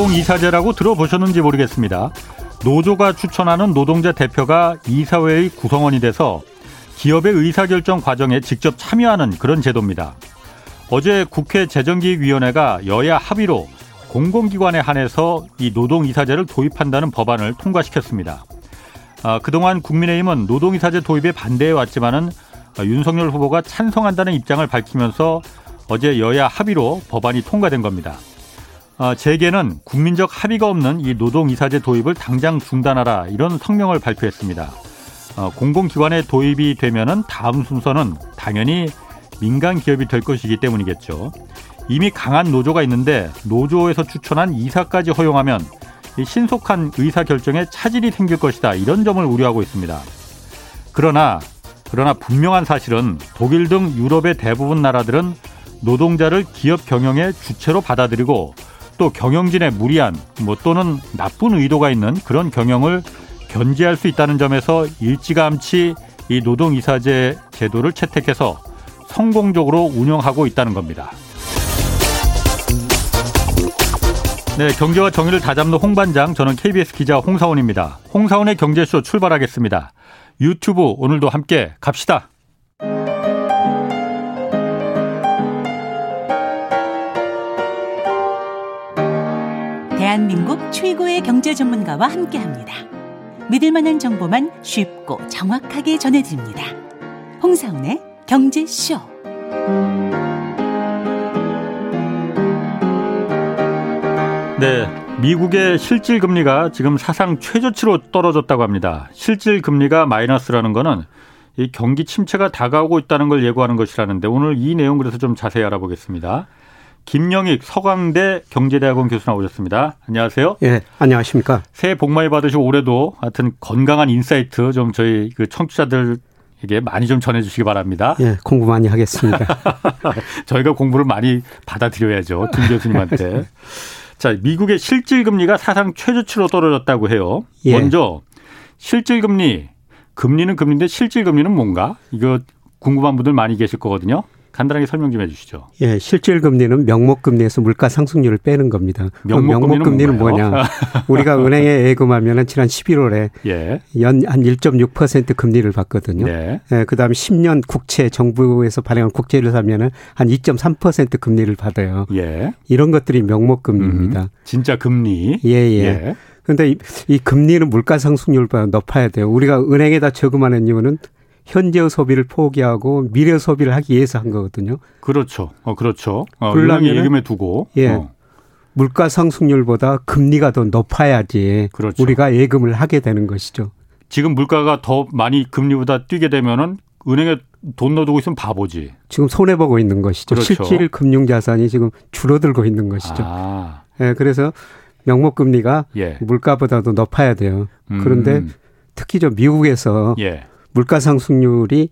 노동 이사제라고 들어보셨는지 모르겠습니다. 노조가 추천하는 노동자 대표가 이사회의 구성원이 돼서 기업의 의사결정 과정에 직접 참여하는 그런 제도입니다. 어제 국회 재정기획위원회가 여야 합의로 공공기관에 한해서 이 노동이사제를 도입한다는 법안을 통과시켰습니다. 아, 그동안 국민의힘은 노동이사제 도입에 반대해 왔지만은 윤석열 후보가 찬성한다는 입장을 밝히면서 어제 여야 합의로 법안이 통과된 겁니다. 어, 재계는 국민적 합의가 없는 이 노동이사제 도입을 당장 중단하라 이런 성명을 발표했습니다. 어, 공공기관에 도입이 되면은 다음 순서는 당연히 민간 기업이 될 것이기 때문이겠죠. 이미 강한 노조가 있는데 노조에서 추천한 이사까지 허용하면 신속한 의사 결정에 차질이 생길 것이다 이런 점을 우려하고 있습니다. 그러나 그러나 분명한 사실은 독일 등 유럽의 대부분 나라들은 노동자를 기업 경영의 주체로 받아들이고 또 경영진의 무리한 뭐 또는 나쁜 의도가 있는 그런 경영을 견제할 수 있다는 점에서 일찌감치 이 노동이사제 제도를 채택해서 성공적으로 운영하고 있다는 겁니다. 네, 경제와 정의를 다잡는 홍반장, 저는 KBS 기자 홍사원입니다. 홍사원의 경제쇼 출발하겠습니다. 유튜브 오늘도 함께 갑시다. 대한민국 최고의 경제 전문가와 함께 합니다. 믿을 만한 정보만 쉽고 정확하게 전해드립니다. 홍사운의 경제쇼. 네. 미국의 실질 금리가 지금 사상 최저치로 떨어졌다고 합니다. 실질 금리가 마이너스라는 거는 이 경기 침체가 다가오고 있다는 걸 예고하는 것이라는데 오늘 이 내용 그래서 좀 자세히 알아보겠습니다. 김영익 서강대 경제대학원 교수 나오셨습니다. 안녕하세요. 예, 안녕하십니까. 새해 복 많이 받으시고 올해도 하여튼 건강한 insight 좀 저희 그 청취자들에게 많이 좀 전해주시기 바랍니다. 예, 공부 많이 하겠습니다. 저희가 공부를 많이 받아들여야죠. 김 교수님한테. 자, 미국의 실질 금리가 사상 최저치로 떨어졌다고 해요. 예. 먼저 실질 금리, 금리는 금리인데 실질 금리는 뭔가? 이거 궁금한 분들 많이 계실 거거든요. 간단하게 설명 좀 해주시죠. 예, 실질 금리는 명목 금리에서 물가 상승률을 빼는 겁니다. 명목, 명목 금리는, 뭐냐? 우리가 은행에 예금하면은 지난 11월에 예. 연한 1.6% 금리를 받거든요. 네. 예, 그다음에 10년 국채 정부에서 발행한 국채를 사면은 한 2.3% 금리를 받아요. 예. 이런 것들이 명목 금리입니다. 음, 진짜 금리. 예, 예. 예. 근데 이, 이 금리는 물가 상승률보다 높아야 돼요. 우리가 은행에다 저금하는 이유는 현재의 소비를 포기하고 미래 소비를 하기 위해서 한 거거든요. 그렇죠. 어, 그렇죠. 어, 은행에 예금에 두고. 예. 어. 물가 상승률보다 금리가 더 높아야지 그렇죠. 우리가 예금을 하게 되는 것이죠. 지금 물가가 더 많이 금리보다 뛰게 되면은 은행에 돈 넣어두고 있으면 바보지. 지금 손해 보고 있는 것이죠. 그렇죠. 실질 금융 자산이 지금 줄어들고 있는 것이죠. 아. 예, 그래서 명목 금리가 예. 물가보다도 높아야 돼요. 그런데 음. 특히 저 미국에서 예. 물가 상승률이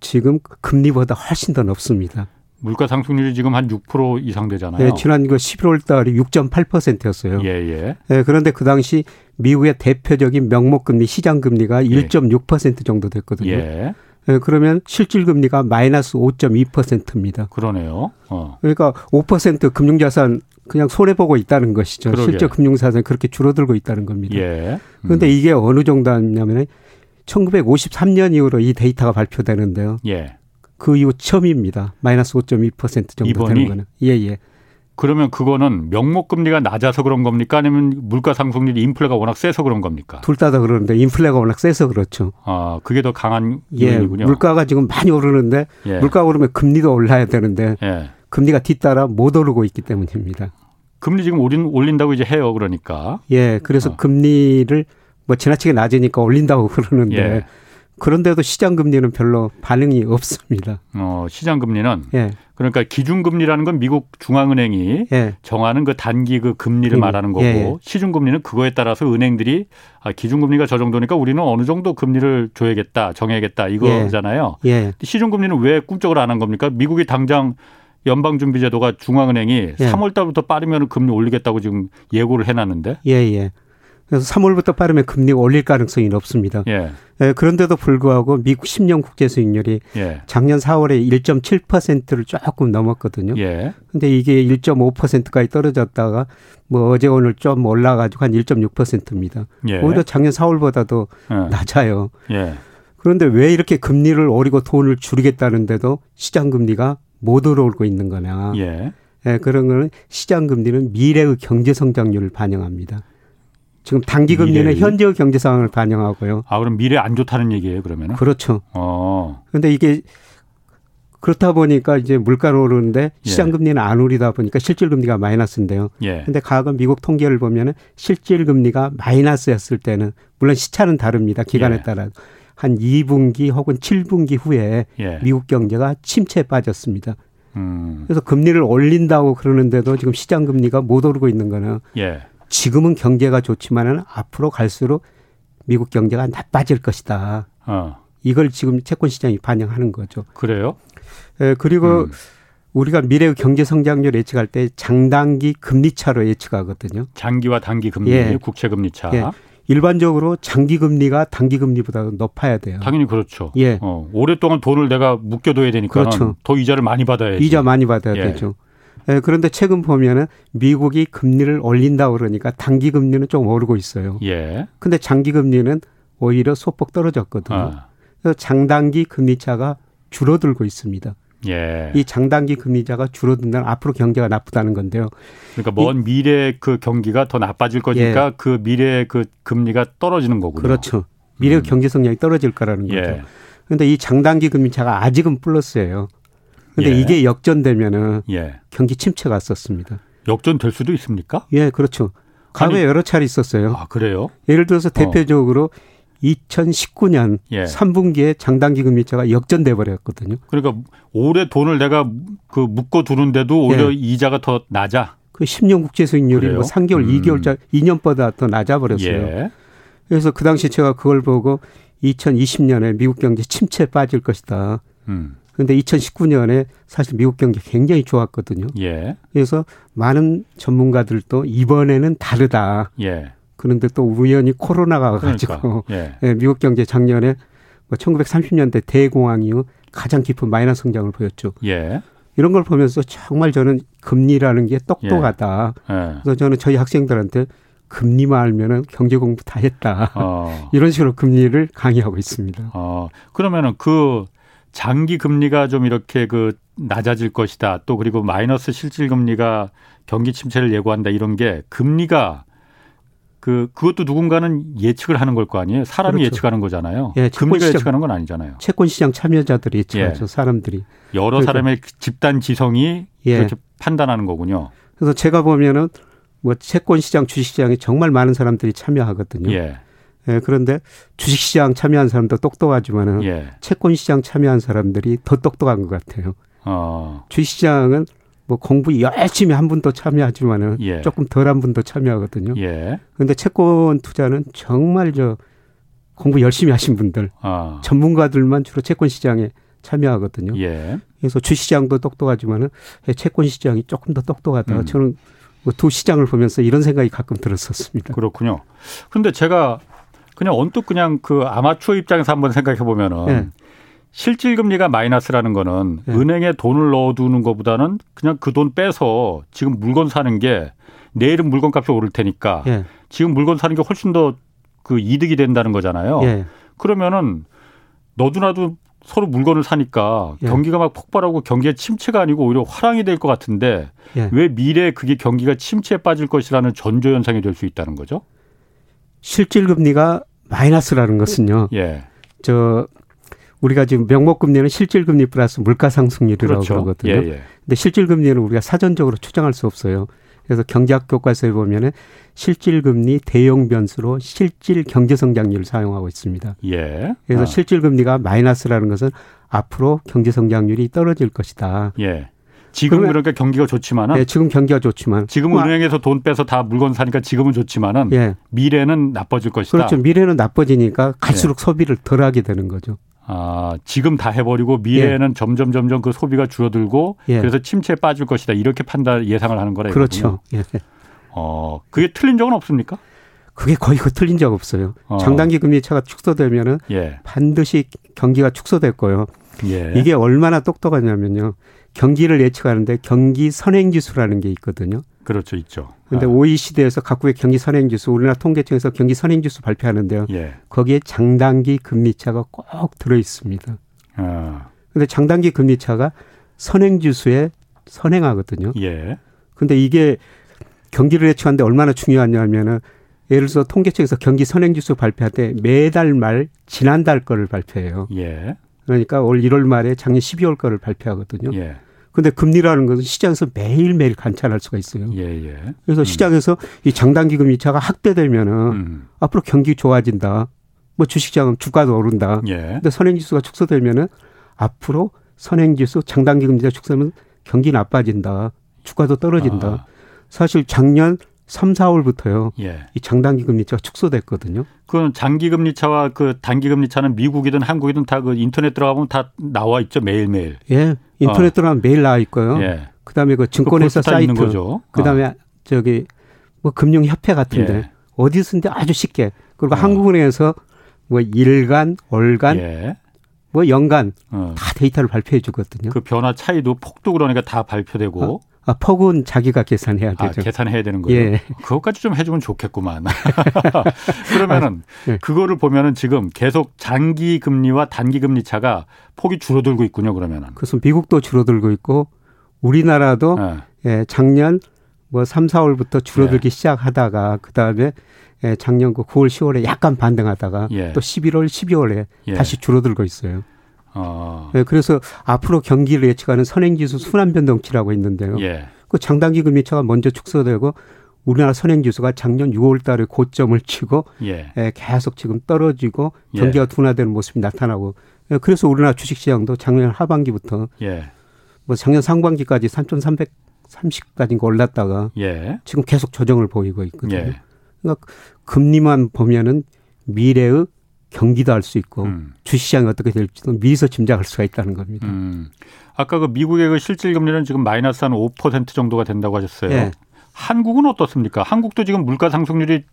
지금 금리보다 훨씬 더 높습니다. 물가 상승률이 지금 한 6% 이상 되잖아요. 네, 지난 그 11월 달이 6.8%였어요. 예, 예. 네, 그런데 그 당시 미국의 대표적인 명목 금리 시장 금리가 예. 1.6% 정도 됐거든요. 예. 네, 그러면 실질 금리가 마이너스 5.2%입니다. 그러네요. 어. 그러니까 5% 금융 자산 그냥 손해 보고 있다는 것이죠. 그러게. 실제 금융 자산이 그렇게 줄어들고 있다는 겁니다. 예. 음. 그런데 이게 어느 정도 하냐면 1953년 이후로 이 데이터가 발표되는데요. 예. 그 이후 처음입니다. 마이너스 5.2% 정도 이번이? 되는 거는. 예, 예. 그러면 그거는 명목 금리가 낮아서 그런 겁니까? 아니면 물가 상승률이 인플레가 워낙 세서 그런 겁니까? 둘 다 다 그러는데 인플레가 워낙 세서 그렇죠. 아, 그게 더 강한 예, 이유군요. 물가가 지금 많이 오르는데 예. 물가가 오르면 금리도 올라야 되는데 예. 금리가 뒤따라 못 오르고 있기 때문입니다. 금리 지금 올린, 올린다고 이제 해요. 그러니까. 예, 그래서 어. 금리를 뭐 지나치게 낮으니까 올린다고 그러는데 예. 그런데도 시장 금리는 별로 반응이 없습니다. 어, 시장 금리는 예. 그러니까 기준 금리라는 건 미국 중앙은행이 예. 정하는 그 단기 그 금리를 금리. 말하는 거고 예. 시중 금리는 그거에 따라서 은행들이 아, 기준 금리가 저 정도니까 우리는 어느 정도 금리를 줘야겠다, 정해야겠다 이거잖아요. 예. 예. 시중 금리는 왜 꿈쩍을 안 한 겁니까? 미국이 당장 연방준비제도가 중앙은행이 예. 3월 달부터 빠르면 금리 올리겠다고 지금 예고를 해놨는데. 예, 예. 그래서 3월부터 빠르면 금리 올릴 가능성이 높습니다. 예. 예, 그런데도 불구하고 미국 10년 국제 수익률이 예. 작년 4월에 1.7%를 조금 넘었거든요. 예. 근데 이게 1.5%까지 떨어졌다가 뭐 어제 오늘 좀 올라 가지고 한 1.6%입니다. 예. 오히려 작년 4월보다도 예. 낮아요. 예. 그런데 왜 이렇게 금리를 오리고 돈을 줄이겠다는데도 시장 금리가 못 오르고 있는 거냐. 예. 예, 그런 거는 시장 금리는 미래의 경제 성장률을 반영합니다. 지금 단기 금리는 현재의 경제 상황을 반영하고요. 아, 그럼 미래 안 좋다는 얘기예요, 그러면은? 그렇죠. 어. 근데 이게 그렇다 보니까 이제 물가는 오르는데 예. 시장 금리는 안 오르다 보니까 실질 금리가 마이너스인데요. 예. 근데 과거 미국 통계를 보면은 실질 금리가 마이너스였을 때는 물론 시차는 다릅니다. 기간에 예. 따라 한 2분기 혹은 7분기 후에 예. 미국 경제가 침체에 빠졌습니다. 음. 그래서 금리를 올린다고 그러는데도 지금 시장 금리가 못 오르고 있는 거는 예. 지금은 경제가 좋지만은 앞으로 갈수록 미국 경제가 나빠질 것이다. 어. 이걸 지금 채권 시장이 반영하는 거죠. 그래요? 예, 그리고 음. 우리가 미래의 경제 성장률 예측할 때 장단기 금리 차로 예측하거든요. 장기와 단기 금리, 예. 국채 금리 차. 예. 일반적으로 장기 금리가 단기 금리보다 높아야 돼요. 당연히 그렇죠. 예. 어, 오랫동안 돈을 내가 묶여둬야 되니까 그렇죠. 더 이자를 많이 받아야지. 이자 많이 받아야 예. 되죠. 예, 그런데 최근 보면은 미국이 금리를 올린다 그러니까 단기 금리는 좀 오르고 있어요. 예. 근데 장기 금리는 오히려 소폭 떨어졌거든요. 아. 그래서 장단기 금리 차가 줄어들고 있습니다. 예. 이 장단기 금리자가 줄어든다는 앞으로 경제가 나쁘다는 건데요. 그러니까 먼 미래 그 경기가 더 나빠질 거니까 예. 그 미래 그 금리가 떨어지는 거군요. 그렇죠. 미래 음. 경제 성장이 떨어질 거라는 거죠. 예. 그런데 이 장단기 금리차가 아직은 플러스예요. 근데 예. 이게 역전되면은 예. 경기 침체가 왔었습니다. 역전될 수도 있습니까? 예, 그렇죠. 과거에 여러 차례 있었어요. 아, 그래요? 예를 들어서 어. 대표적으로 어. 2019년 예. 3분기에 장단기 금리차가 역전돼 버렸거든요. 그러니까 올해 돈을 내가 그 묶어 두는데도 오히려 예. 이자가 더 낮아. 그 10년 국제 수익률이 뭐 3개월, 음. 2개월짜 2년보다 더 낮아 버렸어요. 예. 그래서 그 당시 제가 그걸 보고 2020년에 미국 경제 침체에 빠질 것이다. 음. 근데 2019년에 사실 미국 경제 굉장히 좋았거든요. 예. 그래서 많은 전문가들도 이번에는 다르다. 예. 그런데 또 우연히 코로나가 그러니까. 가지고 예. 예, 미국 경제 작년에 뭐 1930년대 대공황 이후 가장 깊은 마이너스 성장을 보였죠. 예. 이런 걸 보면서 정말 저는 금리라는 게 똑똑하다. 예. 예. 그래서 저는 저희 학생들한테 금리만 알면은 경제 공부 다 했다. 어. 이런 식으로 금리를 강의하고 있습니다. 어. 그러면은 그 장기 금리가 좀 이렇게 그 낮아질 것이다. 또 그리고 마이너스 실질 금리가 경기 침체를 예고한다 이런 게 금리가 그 그것도 누군가는 예측을 하는 걸 거 아니에요. 사람이 그렇죠. 예측하는 거잖아요. 예, 금리가 예측하는 건 아니잖아요. 채권 시장 참여자들이 예측하죠. 예. 사람들이 여러 그러니까. 사람의 집단 지성이 예. 그렇게 판단하는 거군요. 그래서 제가 보면은 뭐 채권 시장, 주식 시장에 정말 많은 사람들이 참여하거든요. 예. 예, 그런데 주식 시장 참여한 사람도 똑똑하지만은 예. 채권 시장 참여한 사람들이 더 똑똑한 것 같아요. 어. 주식 시장은 뭐 공부 열심히 한 분도 참여하지만은 예. 조금 덜한 분도 참여하거든요. 예. 그런데 채권 투자는 정말 저 공부 열심히 하신 분들, 아. 전문가들만 주로 채권 시장에 참여하거든요. 예. 그래서 주시장도 똑똑하지만은 채권 시장이 조금 더 똑똑하다. 음. 저는 뭐두 시장을 보면서 이런 생각이 가끔 들었었습니다. 그렇군요. 그런데 제가 그냥 언뜻 그냥 그 아마추어 입장에서 한번 생각해 보면은 네. 실질 금리가 마이너스라는 거는 네. 은행에 돈을 넣어두는 것보다는 그냥 그 돈 빼서 지금 물건 사는 게 내일은 물건 값이 오를 테니까 네. 지금 물건 사는 게 훨씬 더 그 이득이 된다는 거잖아요. 네. 그러면은 너도나도 서로 물건을 사니까 예. 경기가 막 폭발하고 경기의 침체가 아니고 오히려 화랑이 될 것 같은데 예. 왜 미래에 그게 경기가 침체에 빠질 것이라는 전조 현상이 될 수 있다는 거죠? 실질 금리가 마이너스라는 것은요. 예. 저 우리가 지금 명목 금리는 실질 금리 플러스 물가 상승률이라고 그렇죠. 그러거든요. 예, 예. 근데 실질 금리는 우리가 사전적으로 추정할 수 없어요. 그래서 경제학 교과서에 보면은 실질 금리 대용 변수로 실질 경제 성장률을 사용하고 있습니다. 예. 그래서 아. 실질 금리가 마이너스라는 것은 앞으로 경제 성장률이 떨어질 것이다. 예. 지금 은 그러니까 경기가 좋지만은 예, 지금 경기가 좋지만 지금은 은행에서 돈 빼서 다 물건 사니까 지금은 좋지만은 예. 미래는 나빠질 것이다. 그렇죠. 미래는 나빠지니까 갈수록 예. 소비를 덜 하게 되는 거죠. 아, 지금 다 해버리고 미래에는 예. 점점 점점 그 소비가 줄어들고 예. 그래서 침체에 빠질 것이다. 이렇게 판단 예상을 하는 거라 그렇죠. 예. 어, 그게 틀린 적은 없습니까? 그게 거의 그 틀린 적 없어요. 어. 장단기 금리 차가 축소되면은 예. 반드시 경기가 축소될 거예요. 예. 이게 얼마나 똑똑하냐면요. 경기를 예측하는데 경기 선행 지수라는 게 있거든요. 그렇죠, 있죠. 근데 아. OECD에서 각국의 경기 선행 지수, 우리나라 통계청에서 경기 선행 지수 발표하는데요. 예. 거기에 장단기 금리 차가 꼭 들어 있습니다. 아. 근데 장단기 금리 차가 선행 지수에 선행하거든요. 예. 근데 이게 경기를 예측하는데 얼마나 중요하냐면은 예를 들어서 통계청에서 경기 선행 지수 발표할 때 매달 말 지난달 거를 발표해요. 예. 그러니까 올 1월 말에 작년 12월 거를 발표하거든요. 예. 근데 금리라는 것은 시장에서 매일매일 관찰할 수가 있어요. 예, 예. 그래서 음. 시장에서 이 장단기 금리차가 확대되면은 음. 앞으로 경기 좋아진다. 뭐 주식시장은 주가도 오른다. 예. 근데 선행지수가 축소되면은 앞으로 선행지수 장단기 금리가 축소되면 경기 나빠진다. 주가도 떨어진다. 아. 사실 작년 3, 4월부터요. 예. 이 장단기 금리차가 축소됐거든요. 그 장기 금리차와 그 단기 금리차는 미국이든 한국이든 다 그 인터넷 들어가면 다 나와 있죠 매일 매일. 예, 인터넷 어. 들어가면 매일 나와 있고요. 예. 그다음에 그 증권회사 그 사이트, 그다음에 어. 저기 뭐 금융협회 같은데 예. 어디서든지 아주 쉽게 그리고 어. 한국은행에서 뭐 일간, 월간, 예. 뭐 연간 어. 다 데이터를 발표해 주거든요. 그 변화 차이도 폭도 그러니까 다 발표되고. 어? 아, 폭은 자기가 계산해야 아, 되죠. 아, 계산해야 되는 거예요. 예. 그것까지 좀 해주면 좋겠구만. 그러면은 아, 예. 그거를 보면은 지금 계속 장기 금리와 단기 금리 차가 폭이 줄어들고 있군요. 그러면은. 그래서 미국도 줄어들고 있고 우리나라도 예, 예 작년 뭐 3, 4월부터 줄어들기 예. 시작하다가 그 다음에 예, 작년 그 9월, 10월에 약간 반등하다가 예. 또 11월, 12월에 예. 다시 줄어들고 있어요. 어. 네, 그래서 앞으로 경기를 예측하는 선행지수 순환 변동치라고 있는데요. 예. 그 장단기 금리차가 먼저 축소되고 우리나라 선행지수가 작년 6월 달에 고점을 치고 예. 예, 계속 지금 떨어지고 예. 경기가 예. 둔화되는 모습이 나타나고 예, 그래서 우리나라 주식시장도 작년 하반기부터 예. 뭐 작년 상반기까지 3,330까지 올랐다가 예. 지금 계속 조정을 보이고 있거든요. 그러니까 금리만 보면은 미래의 경기도 할수 있고 음. 주시장이 어떻게 될지도 미리서 짐작할 수가 있다는 겁니다. 음. 아까 그 미국의 그 실질 금리는 지금 마이너스 한 5% 정도가 된다고 하셨어요. 네. 한국은 어떻습니까? 한국도 지금 물가 상승률이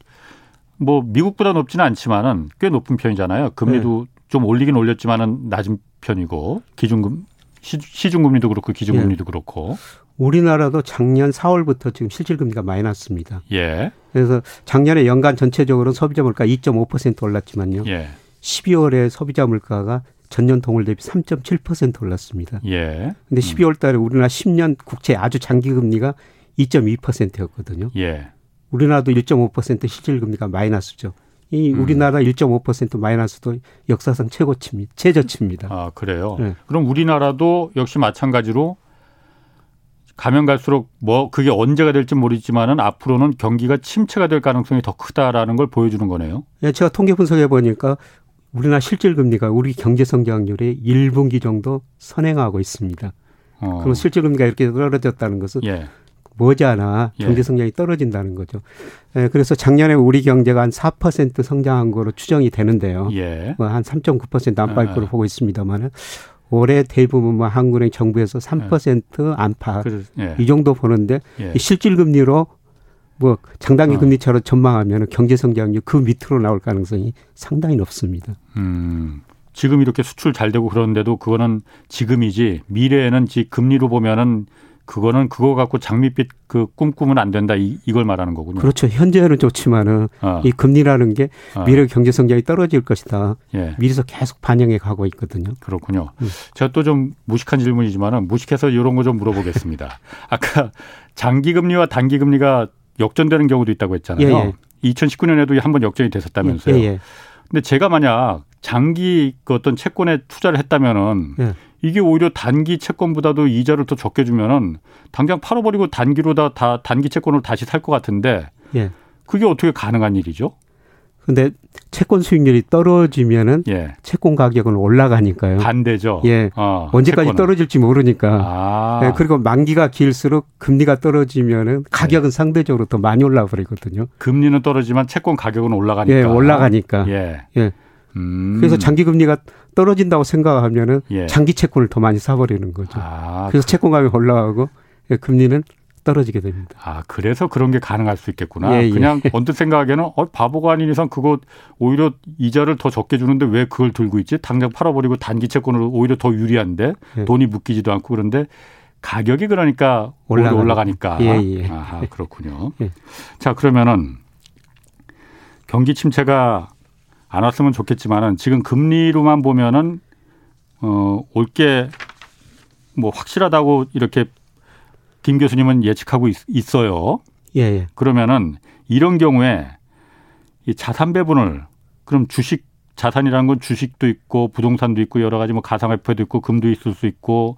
뭐 미국보다 높지는 않지만은 꽤 높은 편이잖아요. 금리도 네. 좀 올리긴 올렸지만은 낮은 편이고 기준금 시중금리도 그렇고 기준금리도 네. 그렇고 우리나라도 작년 4월부터 지금 실질 금리가 마이너스입니다. 예. 그래서 작년에 연간 전체적으로 소비자 물가 2.5% 올랐지만요. 예. 12월에 소비자 물가가 전년 동월 대비 3.7% 올랐습니다. 예. 근데 12월 달에 우리나라 10년 국채 아주 장기 금리가 2.2%였거든요. 예. 우리나라도 1.5% 실질 금리가 마이너스죠. 이 음. 우리나라 음. 1.5% 마이너스도 역사상 최고치입니다. 최저치입니다. 아, 그래요? 네. 그럼 우리나라도 역시 마찬가지로 가면 갈수록 뭐 그게 언제가 될지 모르지만은 앞으로는 경기가 침체가 될 가능성이 더 크다라는 걸 보여주는 거네요. 예, 제가 통계 분석해 보니까 우리나라 실질 금리가 우리 경제 성장률의 1분기 정도 선행하고 있습니다. 어. 그럼 실질 금리가 이렇게 떨어졌다는 것은 예. 머지않아 예. 경제 성장이 떨어진다는 거죠. 예, 그래서 작년에 우리 경제가 한 4% 성장한 거로 추정이 되는데요. 예. 뭐 한 3.9% 안팎으로 아. 보고 있습니다만은 올해 대부분 뭐 한국은행 정부에서 3% 안팎 예. 이 정도 보는데 예. 이 실질 금리로 뭐 장단기 어. 금리차로 전망하면 경제 성장률 그 밑으로 나올 가능성이 상당히 높습니다. 음. 지금 이렇게 수출 잘 되고 그러는데도 그거는 지금이지 미래에는 지 금리로 보면은 그거는 그거 갖고 장밋빛 그 꿈꾸면 안 된다 이, 이걸 말하는 거군요. 그렇죠. 현재는 좋지만은 어. 이 금리라는 게 어. 미래 경제 성장이 떨어질 것이다. 예. 미리서 계속 반영해 가고 있거든요. 그렇군요. 음. 제가 또 좀 무식한 질문이지만은 무식해서 이런 거 좀 물어보겠습니다. 아까 장기 금리와 단기 금리가 역전되는 경우도 있다고 했잖아요. 예, 예. 2019년에도 한 번 역전이 됐었다면서요. 예, 예, 근데 제가 만약 장기 그 어떤 채권에 투자를 했다면은 예. 이게 오히려 단기 채권보다도 이자를 더 적게 주면은 당장 팔아버리고 단기로 다, 다 단기 채권을 다시 살 것 같은데 예. 그게 어떻게 가능한 일이죠? 근데 채권 수익률이 떨어지면은 예. 채권 가격은 올라가니까요. 반대죠. 예. 어, 언제까지 채권은. 떨어질지 모르니까. 아. 예, 그리고 만기가 길수록 금리가 떨어지면은 가격은 예. 상대적으로 더 많이 올라 버리거든요. 금리는 떨어지만 채권 가격은 올라가니까. 예, 올라가니까. 예. 예. 음. 그래서 장기 금리가 떨어진다고 생각하면은 예. 장기 채권을 더 많이 사버리는 거죠. 아, 그래서 채권 가격이 올라가고 예, 금리는 떨어지게 됩니다. 아, 그래서 그런 게 가능할 수 있겠구나. 예, 예. 그냥 언뜻 생각하기에는 어, 바보가 아닌 이상 그거 오히려 이자를 더 적게 주는데 왜 그걸 들고 있지? 당장 팔아버리고 단기 채권으로 오히려 더 유리한데 예. 돈이 묶이지도 않고 그런데 가격이 그러니까 올라가 올라가니까. 예, 예. 아하, 그렇군요. 예. 자, 그러면은 경기 침체가 안 왔으면 좋겠지만은 지금 금리로만 보면은 어, 올게 뭐 확실하다고 이렇게 김 교수님은 예측하고 있, 어요 예, 예. 그러면은 이런 경우에 이 자산 배분을 그럼 주식 자산이라는 건 주식도 있고 부동산도 있고 여러 가지 뭐 가상화폐도 있고 금도 있을 수 있고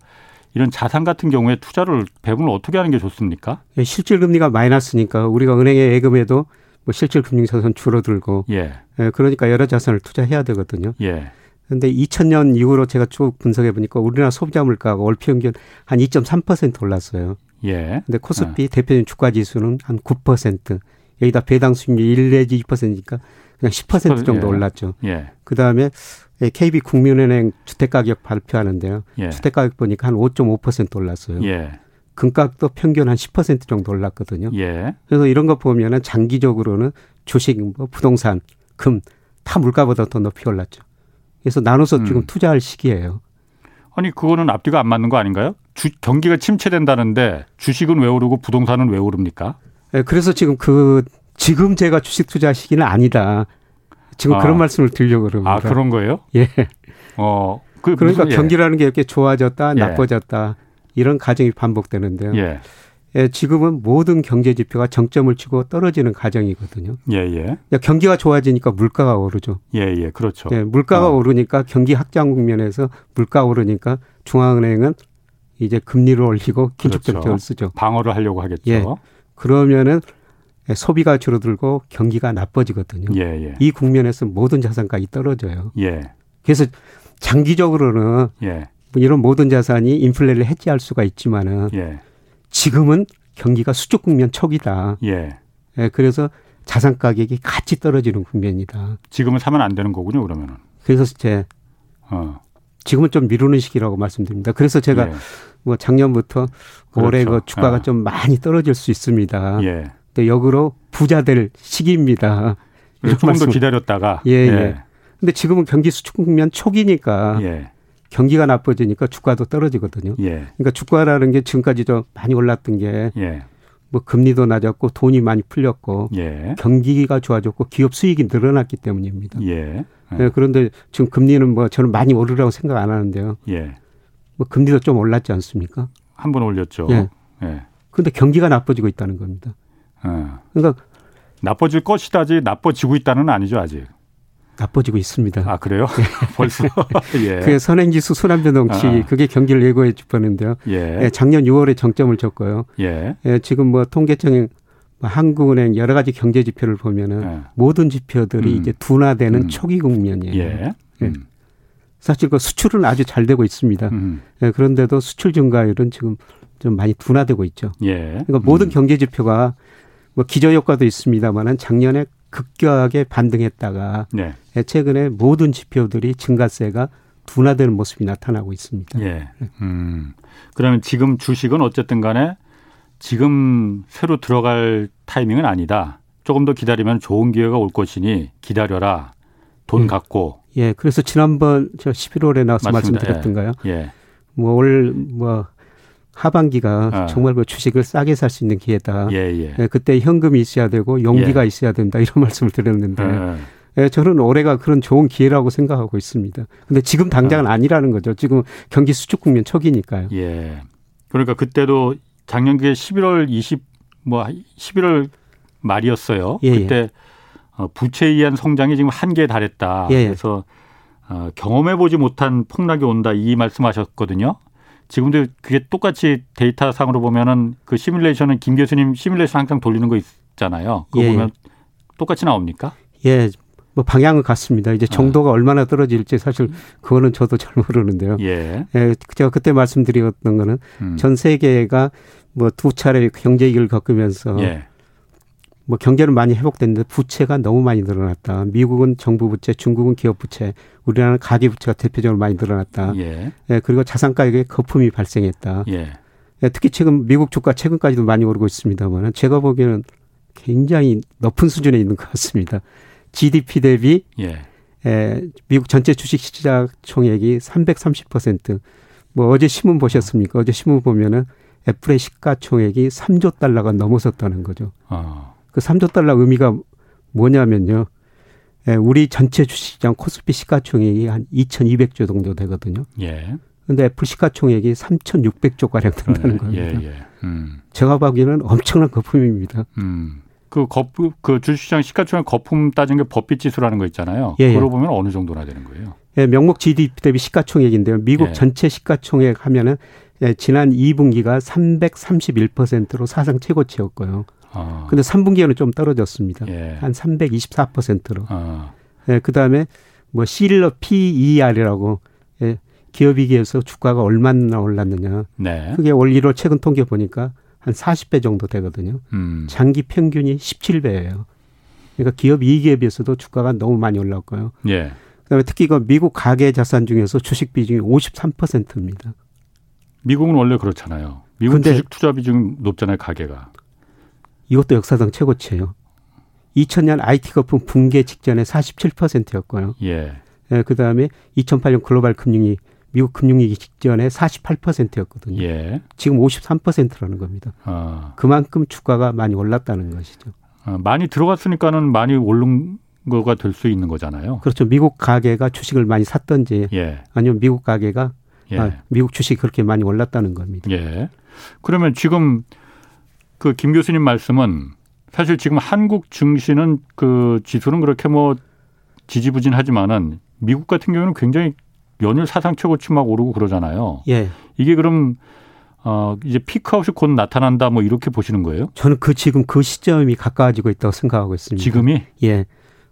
이런 자산 같은 경우에 투자를 배분을 어떻게 하는 게 좋습니까? 예, 실질 금리가 마이너스니까 우리가 은행에 예금해도 뭐 실질 금리 자산 줄어들고 예. 예. 그러니까 여러 자산을 투자해야 되거든요. 예. 근데 2000년 이후로 제가 쭉 분석해 보니까 우리나라 소비자 물가가 월 평균 한 2.3% 올랐어요. 예. 근데 코스피 예. 대표적인 주가 지수는 한 9%. 여기다 배당 수익률 1 내지 2%니까 그냥 10% 정도 예. 올랐죠. 예. 그다음에 KB 국민은행 주택 가격 발표하는데요. 예. 주택 가격 보니까 한 5.5% 올랐어요. 예. 금값도 평균 한 10% 정도 올랐거든요. 예. 그래서 이런 거 보면은 장기적으로는 주식, 뭐 부동산, 금 다 물가보다 더 높이 올랐죠. 그래서 나눠서 음. 지금 투자할 시기예요. 아니 그거는 앞뒤가 안 맞는 거 아닌가요? 주, 경기가 침체된다는데 주식은 왜 오르고 부동산은 왜 오릅니까? 네, 그래서 지금 그 지금 제가 주식 투자 시기는 아니다. 지금 아. 그런 말씀을 드리려고 그럽니다. 아 그런 거예요? 예. 어그 그러니까 무슨, 예. 경기라는 게 이렇게 좋아졌다 예. 나빠졌다 이런 과정이 반복되는데요. 예. 예, 지금은 모든 경제 지표가 정점을 치고 떨어지는 과정이거든요. 예, 예. 경기가 좋아지니까 물가가 오르죠. 예, 예, 그렇죠. 예, 물가가 어. 오르니까 경기 확장 국면에서 물가 오르니까 중앙은행은 이제 금리를 올리고 긴축 정책을 그렇죠. 쓰죠. 방어를 하려고 하겠죠. 예. 그러면은 소비가 줄어들고 경기가 나빠지거든요. 예, 예. 이 국면에서 모든 자산가격이 떨어져요. 예. 그래서 장기적으로는 예. 이런 모든 자산이 인플레를 해지할 수가 있지만은 예. 지금은 경기가 수축 국면 초기다. 예. 예. 그래서 자산 가격이 같이 떨어지는 국면이다. 지금은 사면 안 되는 거군요, 그러면은. 그래서 제 어. 지금은 좀 미루는 시기라고 말씀드립니다. 그래서 제가 예. 뭐 작년부터 그렇죠. 올해 그 주가가 아. 좀 많이 떨어질 수 있습니다. 예. 또 역으로 부자 될 시기입니다. 조금 더 기다렸다가. 예, 예, 예. 근데 지금은 경기 수축 국면 초기니까 예. 경기가 나빠지니까 주가도 떨어지거든요. 예. 그러니까 주가라는 게 지금까지 좀 많이 올랐던 게 예. 뭐 금리도 낮았고 돈이 많이 풀렸고 예. 경기가 좋아졌고 기업 수익이 늘어났기 때문입니다. 예. 네, 그런데 지금 금리는 뭐 저는 많이 오르라고 생각 안 하는데요. 예. 뭐 금리도 좀 올랐지 않습니까? 한 번 올렸죠. 예. 예. 그런데 경기가 나빠지고 있다는 겁니다. 예. 그러니까 나빠질 것이다지 나빠지고 있다는 아니죠 아직. 나빠지고 있습니다. 아 그래요? 벌써 예. 그 선행지수 순환변동치 아. 그게 경기를 예고해 주었는데요. 예. 예. 작년 6월에 정점을 쳤고요. 예. 예. 지금 뭐 통계청 뭐 한국은행 여러 가지 경제 지표를 보면은 예. 모든 지표들이 음. 이제 둔화되는 음. 초기 국면이에요. 예. 예. 음. 사실 그 수출은 아주 잘 되고 있습니다. 음. 예. 그런데도 수출 증가율은 지금 좀 많이 둔화되고 있죠. 예. 그러니까 모든 음. 경제 지표가 뭐 기저 효과도 있습니다만은 작년에 급격하게 반등했다가 네. 최근에 모든 지표들이 증가세가 둔화되는 모습이 나타나고 있습니다. 예. 음. 그러면 지금 주식은 어쨌든 간에 지금 새로 들어갈 타이밍은 아니다. 조금 더 기다리면 좋은 기회가 올 것이니 기다려라. 돈 예. 갖고. 예. 그래서 지난번 저 11월에 나와서 맞습니다. 말씀드렸던가요? 예. 뭐올뭐 하반기가 아. 정말 그 주식을 싸게 살 수 있는 기회다. 예, 예. 네, 그때 현금이 있어야 되고 용기가 예. 있어야 된다 이런 말씀을 드렸는데 예. 네, 저는 올해가 그런 좋은 기회라고 생각하고 있습니다. 근데 지금 당장은 아. 니라는 거죠. 지금 경기 수축 국면 초기니까요. 예. 그러니까 그때도 작년에 11월 20 뭐 11월 말이었어요. 예, 예. 그때 어, 부채에 의한 성장이 지금 한계에 달했다. 예, 그래서 어, 경험해 보지 못한 폭락이 온다 이 말씀하셨거든요. 지금도 그게 똑같이 데이터 상으로 보면은 그 시뮬레이션은 김 교수님 시뮬레이션 항상 돌리는 거 있잖아요. 그거 예. 보면 똑같이 나옵니까? 예. 뭐 방향은 같습니다. 이제 정도가 아. 얼마나 떨어질지 사실 그거는 저도 잘 모르는데요. 예. 예 제가 그때 말씀드렸던 거는 음. 전 세계가 뭐 두 차례 경제 위기를 겪으면서 예. 뭐 경제는 많이 회복됐는데 부채가 너무 많이 늘어났다. 미국은 정부 부채, 중국은 기업 부채, 우리나라는 가계 부채가 대표적으로 많이 늘어났다. 예. 예 그리고 자산 가격에 거품이 발생했다. 예. 예, 특히 최근 미국 주가 최근까지도 많이 오르고 있습니다만 제가 보기에는 굉장히 높은 수준에 있는 것 같습니다. GDP 대비 예. 에, 미국 전체 주식 시장 총액이 330%. 뭐 어제 신문 보셨습니까? 어제 신문 보면은 애플의 시가총액이 3조 달러가 넘어섰다는 거죠. 아. 그 3조 달러 의미가 뭐냐면요. 에, 우리 전체 주식시장 코스피 시가총액이 한 2,200조 정도 되거든요. 예. 근데 애플 시가총액이 3,600조 가량 된다는 예, 겁니다. 예, 예. 음. 제가 보기에는 엄청난 거품입니다. 음. 그 거품 그 주식시장 시가총액 거품 따진 게 법비 지수라는 거 있잖아요. 예, 예. 그걸 보면 어느 정도나 되는 거예요? 예, 명목 GDP 대비 시가총액인데요. 미국 예. 전체 시가총액 하면은 예, 지난 2분기가 331%로 사상 최고치였고요. 아. 근데 3분기에는 좀 떨어졌습니다. 예. 한 324%로. 아. 예, 그다음에 뭐 실러 PER이라고 예, 기업이기에서 주가가 얼마나 올랐느냐. 네. 그게 올 1월 최근 통계 보니까 한 40배 정도 되거든요. 음. 장기 평균이 17배예요. 그러니까 기업 이익에 비해서도 주가가 너무 많이 올랐고요. 예. 그다음에 특히 그 미국 가계 자산 중에서 주식 비중이 53%입니다. 미국은 원래 그렇잖아요. 미국 주식 투자 비중 높잖아요, 가계가. 이것도 역사상 최고치예요. 2000년 IT 거품 붕괴 직전에 47%였고요. 예. 예 그다음에 2008년 글로벌 금융위 미국 금융위기 직전에 48%였거든요. 예. 지금 53%라는 겁니다. 아. 그만큼 주가가 많이 올랐다는 것이죠. 아, 많이 들어갔으니까는 많이 오른 거가 될 수 있는 거잖아요. 그렇죠. 미국 가게가 주식을 많이 샀던지 예. 아니면 미국 가게가 예. 아, 미국 주식이 그렇게 많이 올랐다는 겁니다. 예. 그러면 지금 그 김 교수님 말씀은 사실 지금 한국 증시는 그 지수는 그렇게 뭐 지지부진하지만은 미국 같은 경우는 굉장히 연일 사상 최고치 막 오르고 그러잖아요. 예. 이게 그럼 어 이제 피크아웃이 곧 나타난다 뭐 이렇게 보시는 거예요? 저는 그 지금 그 시점이 가까워지고 있다고 생각하고 있습니다. 지금이? 예.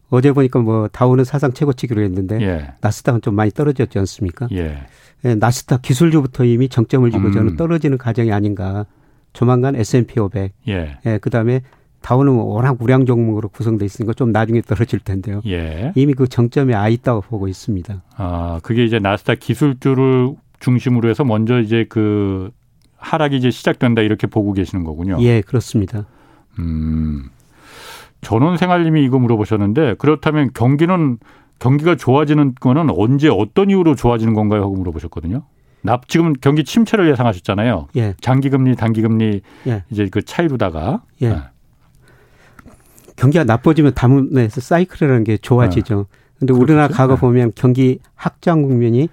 어제 보니까 뭐 다우는 사상 최고치기로 했는데 예. 나스닥은 좀 많이 떨어졌지 않습니까? 예. 예 나스닥 기술주부터 이미 정점을 지고 음. 저는 떨어지는 과정이 아닌가. 조만간 S&P 500. 예. 예. 그다음에 다우는 워낙 우량 종목으로 구성돼 있으니까 좀 나중에 떨어질 텐데요. 예. 이미 그 정점에 아 있다고 보고 있습니다. 아, 그게 이제 나스닥 기술주를 중심으로 해서 먼저 이제 그 하락이 이제 시작된다 이렇게 보고 계시는 거군요. 예, 그렇습니다. 음. 전원 생활님이 이거 물어보셨는데 그렇다면 경기는 경기가 좋아지는 거는 언제 어떤 이유로 좋아지는 건가요? 하고 물어보셨거든요. 나 지금 경기 침체를 예상하셨잖아요. 예. 장기금리, 단기금리 예. 이제 그 차이로다가 예. 네. 경기가 나빠지면 다문에서 사이클이라는 게 좋아지죠. 네. 근데 우리나라 과거 네. 보면 경기 확장 국면이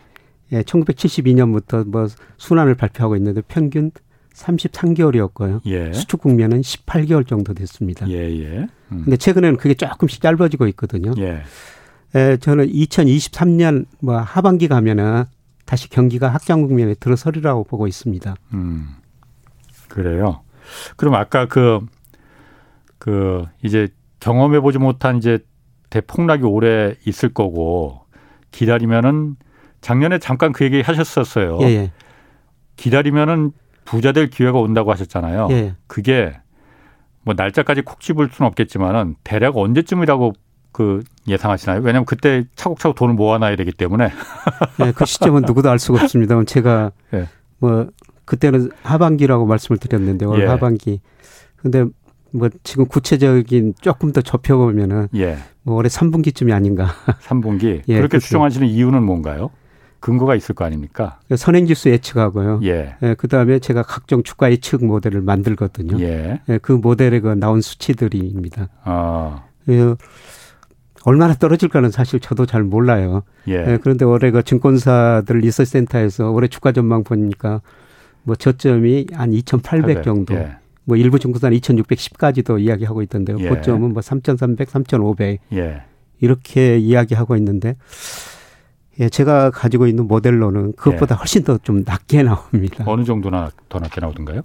예, 1972년부터 뭐 순환을 발표하고 있는데 평균 33개월이었고요. 예. 수축 국면은 18개월 정도 됐습니다. 예, 예. 음. 근데 최근에는 그게 조금씩 짧아지고 있거든요. 예. 에, 저는 2023년 뭐 하반기 가면은 다시 경기가 확장 국면에 들어서리라고 보고 있습니다. 음. 그래요. 그럼 아까 그, 그, 이제 경험해 보지 못한 이제 대폭락이 오래 있을 거고 기다리면은 작년에 잠깐 그 얘기 하셨었어요. 예, 예. 기다리면은 부자 될 기회가 온다고 하셨잖아요. 예. 그게 뭐 날짜까지 콕 집을 수는 없겠지만은 대략 언제쯤이라고 그 예상하시나요? 왜냐하면 그때 차곡차곡 돈을 모아놔야 되기 때문에. 네, 그 시점은 누구도 알 수가 없습니다만 제가 예. 뭐 그때는 하반기라고 말씀을 드렸는데 올 예. 하반기. 근데 뭐 지금 구체적인 조금 더 좁혀보면은 예. 뭐 올해 3분기쯤이 아닌가. 3분기. 예, 그렇게 그렇죠. 추정하시는 이유는 뭔가요? 근거가 있을 거 아닙니까? 선행지수 예측하고요. 예. 예 그 다음에 제가 각종 주가 예측 모델을 만들거든요. 예. 예 그 모델에 그 나온 수치들입니다. 아. 예, 얼마나 떨어질까는 사실 저도 잘 몰라요. 예. 예 그런데 올해 그 증권사들 리서치 센터에서 올해 주가 전망 보니까 뭐 저점이 한 2,800 800. 정도. 예. 뭐 일부 증권사는 2,610까지도 이야기하고 있던데요. 예. 고점은 뭐 3,300, 3,500 예. 이렇게 이야기하고 있는데 예, 제가 가지고 있는 모델로는 그것보다 예. 훨씬 더 좀 낮게 나옵니다. 어느 정도나 더 낮게 나오던가요?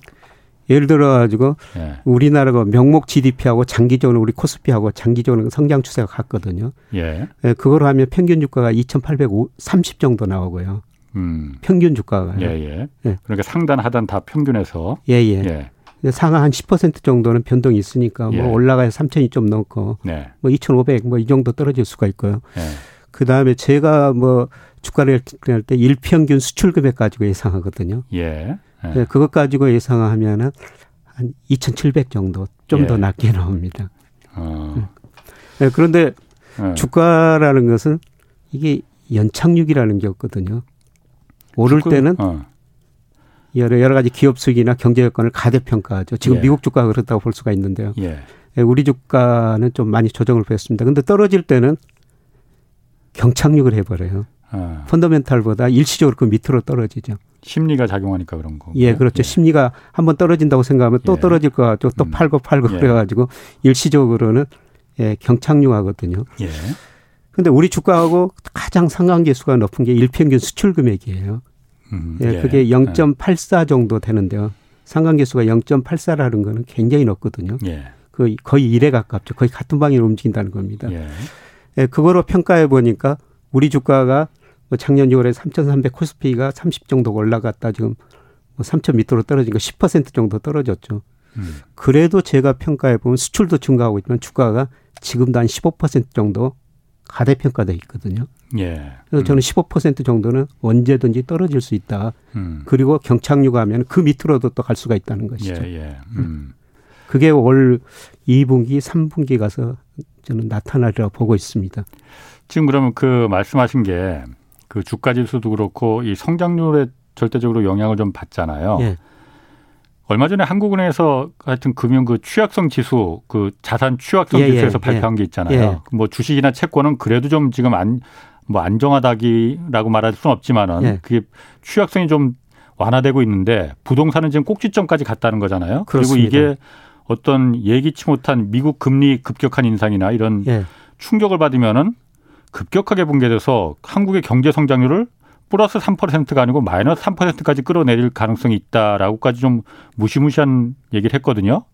예를 들어 가지고 예. 우리나라가 명목 GDP하고 장기적으로 우리 코스피하고 장기적으로 성장 추세가 같거든요. 예. 예 그걸 하면 평균 주가가 2,830 정도 나오고요. 음. 평균 주가가. 예, 예. 예. 그러니까 상단 하단 다 평균에서. 예, 예. 예. 상하 한 10% 정도는 변동이 있으니까 뭐 예. 올라가야 3,000이 좀 넘고 네. 뭐 2,500 뭐 이 정도 떨어질 수가 있고요. 예. 그 다음에 제가 뭐 주가를 할 때 일평균 수출 금액 가지고 예상하거든요. 예. 예. 네. 그것 가지고 예상하면은 한 2,700 정도 좀더 예. 낮게 나옵니다. 어. 네, 그런데 네. 주가라는 것은 이게 연착륙이라는 게 없거든요. 오를 주가, 때는 어. 여러 여러 가지 기업 수익이나 경제 여건을 가대평가하죠. 지금 예. 미국 주가가 그렇다고 볼 수가 있는데요. 예. 예 우리 주가는 좀 많이 조정을 보였습니다. 근데 떨어질 때는 경착륙을 해버려요. 아. 펀더멘탈보다 일시적으로 그 밑으로 떨어지죠. 심리가 작용하니까 그런 거. 예, 그렇죠. 예. 심리가 한번 떨어진다고 생각하면 또 예. 떨어질 것 같고 또 음. 팔고 팔고 예. 그래가지고 일시적으로는 예, 경착륙하거든요. 예. 근데 우리 주가하고 가장 상관계수가 높은 게 일평균 수출 금액이에요. 음, 예, 예. 그게 0.84 정도 되는데요. 상관계수가 0.84라는 거는 굉장히 높거든요. 예. 그 거의 1에 가깝죠. 거의 같은 방향으로 움직인다는 겁니다. 예. 예, 그거로 평가해 보니까 우리 주가가 뭐 작년 6월에 3,300 코스피가 30 정도 올라갔다 지금 뭐3,000 밑으로 떨어진 거10% 정도 떨어졌죠. 음. 그래도 제가 평가해 보면 수출도 증가하고 있지만 주가가 지금도 한 15% 정도 가대평가돼 있거든요. 예. 그래서 저는 15% 정도는 언제든지 떨어질 수 있다. 음. 그리고 경착륙 하면 그 밑으로도 또 갈 수가 있다는 것이죠. 예, 예. 음. 음. 그게 올 2분기, 3분기 가서 저는 나타나리라고 보고 있습니다. 지금 그러면 그 말씀하신 게 그 주가 지수도 그렇고 이 성장률에 절대적으로 영향을 좀 받잖아요. 예. 얼마 전에 한국은행에서 하여튼 금융 그 취약성 지수 그 자산 취약성 예, 지수에서 예, 발표한 예. 게 있잖아요. 예. 뭐 주식이나 채권은 그래도 좀 지금 안 뭐 안정하다기라고 말할 수는 없지만은 예. 그게 취약성이 좀 완화되고 있는데 부동산은 지금 꼭지점까지 갔다는 거잖아요. 그렇습니다. 그리고 이게 어떤 예기치 못한 미국 금리 급격한 인상이나 이런 예. 충격을 받으면은 급격하게 붕괴돼서 한국의 경제 성장률을 플러스 3%가 아니고 마이너스 3%까지 끌어내릴 가능성이 있다라고까지 좀 무시무시한 얘기를 했거든요.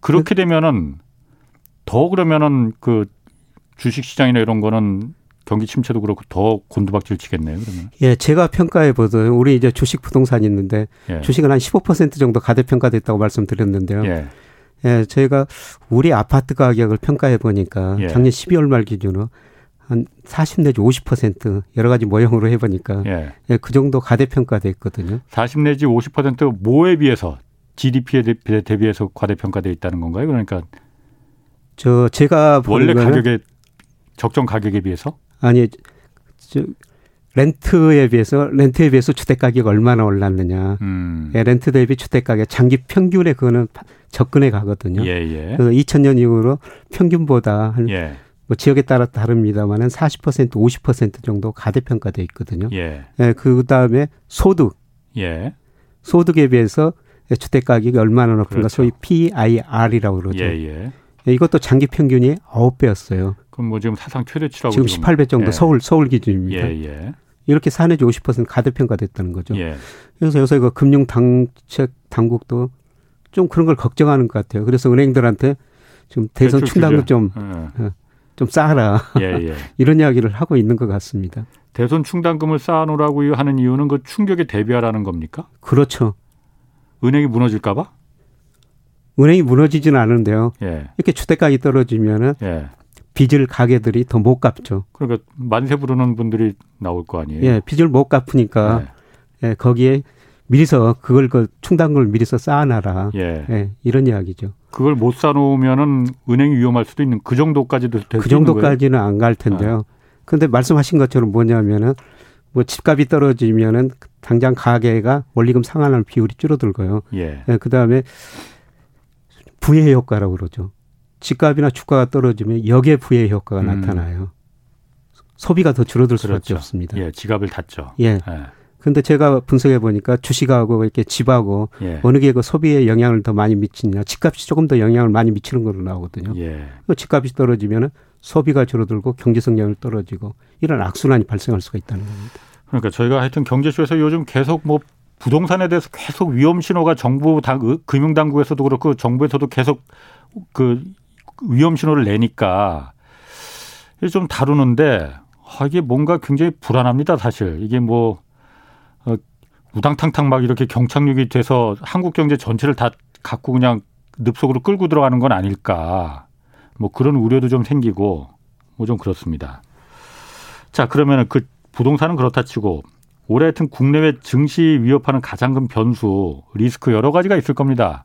그렇게 그 되면은 더 그러면은 그 주식 시장이나 이런 거는 경기 침체도 그렇고 더 곤두박질 치겠네요. 그러면. 예, 제가 평가해 보던 우리 이제 주식 부동산 있는데 예. 주식은 한 15% 정도 가대평가됐다고 말씀드렸는데요. 예. 예, 저희가 우리 아파트 가격을 평가해 보니까 예. 작년 12월 말 기준으로 한 40 내지 50% 여러 가지 모형으로 해 보니까 예. 예, 그 정도 가대평가돼 있거든요. 40 내지 50% 뭐에 비해서 GDP에 대비해서 과대평가돼 있다는 건가요? 그러니까 저 제가 원래 가격에 적정 가격에 비해서 아니 저 렌트에 비해서 렌트에 비해서 주택 가격이 얼마나 올랐느냐. 음. 예, 렌트 대비 주택 가격 장기 평균에 그거는 접근해 가거든요. 예, 예. 그래서 2000년 이후로 평균보다 한 예. 뭐 지역에 따라 다릅니다만은 40% 50% 정도 가대평가돼 있거든요. 예. 예 그다음에 소득. 예. 소득에 비해서 주택 가격이 얼마나 높은가 그렇죠. 소위 PIR이라고 그러죠. 예, 예. 예, 이것도 장기 평균이 9배였어요. 그럼 뭐 지금 사상 최대치라고 지금, 지금 18배 정도 예. 서울 서울 기준입니다. 예, 예. 이렇게 사내지 50% 가대평가됐다는 거죠. 예. 그래서 요새 그 금융 당책 당국도 좀 그런 걸 걱정하는 것 같아요. 그래서 은행들한테 지금 대선 충당금 좀 예. 어, 좀 쌓아라. 예, 예. 이런 이야기를 하고 있는 것 같습니다. 대선 충당금을 쌓아놓으라고 하는 이유는 그 충격에 대비하라는 겁니까? 그렇죠. 은행이 무너질까봐? 은행이 무너지지는 않은데요. 예. 이렇게 주택가격이 떨어지면은 예. 빚을 가게들이 더 못 갚죠. 그러니까 만세 부르는 분들이 나올 거 아니에요. 예, 빚을 못 갚으니까 예, 거기에 미리서 그걸 그 충당금을 미리서 쌓아놔라. 예. 예. 이런 이야기죠. 그걸 못 쌓아놓으면은 은행이 위험할 수도 있는 그 정도까지도 될 그 정도까지는 안 갈 텐데요. 그런데 아. 말씀하신 것처럼 뭐냐면은 뭐 집값이 떨어지면은 당장 가게가 원리금 상환하는 비율이 줄어들고요. 예. 예 그다음에 부의 효과라고 그러죠. 집값이나 주가가 떨어지면 역의 부의 효과가 음. 나타나요. 소비가 더 줄어들 수밖에 그렇죠. 없습니다. 예, 지갑을 닫죠. 예. 예. 근데 제가 분석해 보니까 주식하고 이렇게 집하고 예. 어느 게 그 소비에 영향을 더 많이 미치냐, 집값이 조금 더 영향을 많이 미치는 걸로 나오거든요. 예. 그 집값이 떨어지면은 소비가 줄어들고 경제 성장을 떨어지고 이런 악순환이 발생할 수가 있다는 겁니다. 그러니까 저희가 하여튼 경제쇼에서 요즘 계속 뭐 부동산에 대해서 계속 위험 신호가 정부 당 금융 당국에서도 그렇고 정부에서도 계속 그 위험 신호를 내니까 좀 다루는데 아, 이게 뭔가 굉장히 불안합니다. 사실 이게 뭐 어, 우당탕탕 막 이렇게 경착륙이 돼서 한국 경제 전체를 다 갖고 그냥 늪속으로 끌고 들어가는 건 아닐까. 뭐 그런 우려도 좀 생기고 뭐 좀 그렇습니다. 자 그러면은 그 부동산은 그렇다 치고 올해 하여튼 국내외 증시 위협하는 가장 큰 변수, 리스크 여러 가지가 있을 겁니다.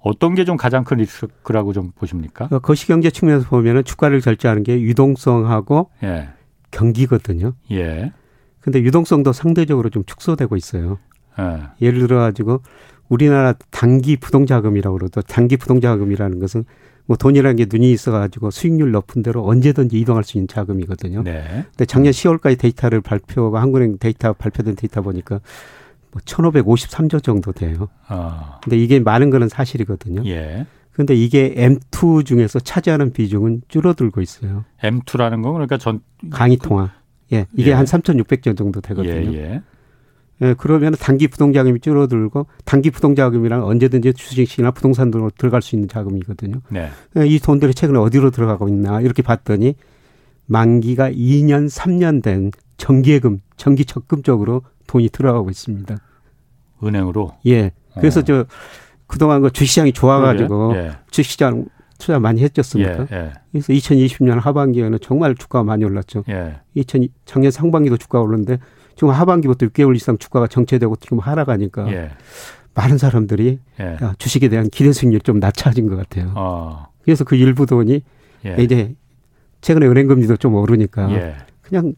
어떤 게 좀 가장 큰 리스크라고 좀 보십니까? 그 거시경제 측면에서 보면은 주가를 결정하는 게 유동성하고 예. 경기거든요. 예. 근데 유동성도 상대적으로 좀 축소되고 있어요. 예. 예를 들어 가지고 우리나라 단기 부동자금이라고 그러죠. 단기 부동자금이라는 것은 뭐 돈이라는 게 눈이 있어가지고 수익률 높은 대로 언제든지 이동할 수 있는 자금이거든요. 네. 근데 작년 10월까지 데이터를 발표가 한국은행 데이터 발표된 데이터 보니까 뭐 1,553조 정도 돼요. 아. 근데 이게 많은 거는 사실이거든요. 예. 근데 이게 M2 중에서 차지하는 비중은 줄어들고 있어요. M2라는 건 그러니까 전 강의 통화. 예. 이게 예. 한 3,600조 정도 되거든요. 예, 예. 예, 그러면 단기 부동자금이 줄어들고 단기 부동자금이란 언제든지 주식이나 부동산으로 들어갈 수 있는 자금이거든요. 네. 예, 이 돈들이 최근에 어디로 들어가고 있나 이렇게 봤더니 만기가 2년, 3년 된 정기예금, 정기 적금 쪽으로 돈이 들어가고 있습니다. 은행으로? 예. 그래서 어. 저 그동안 그 주식시장이 좋아가지고 예. 주식시장 투자 많이 했었습니다. 예, 예. 그래서 2020년 하반기에는 정말 주가가 많이 올랐죠. 예. 2000 작년 상반기도 주가가 올랐는데 지금 하반기부터 6개월 이상 주가가 정체되고 지금 하락하니까 예. 많은 사람들이 예. 주식에 대한 기대 수익률이 좀 낮춰진 것 같아요. 어. 그래서 그 일부 돈이 예. 이제 최근에 은행 금리도 좀 오르니까 예. 그냥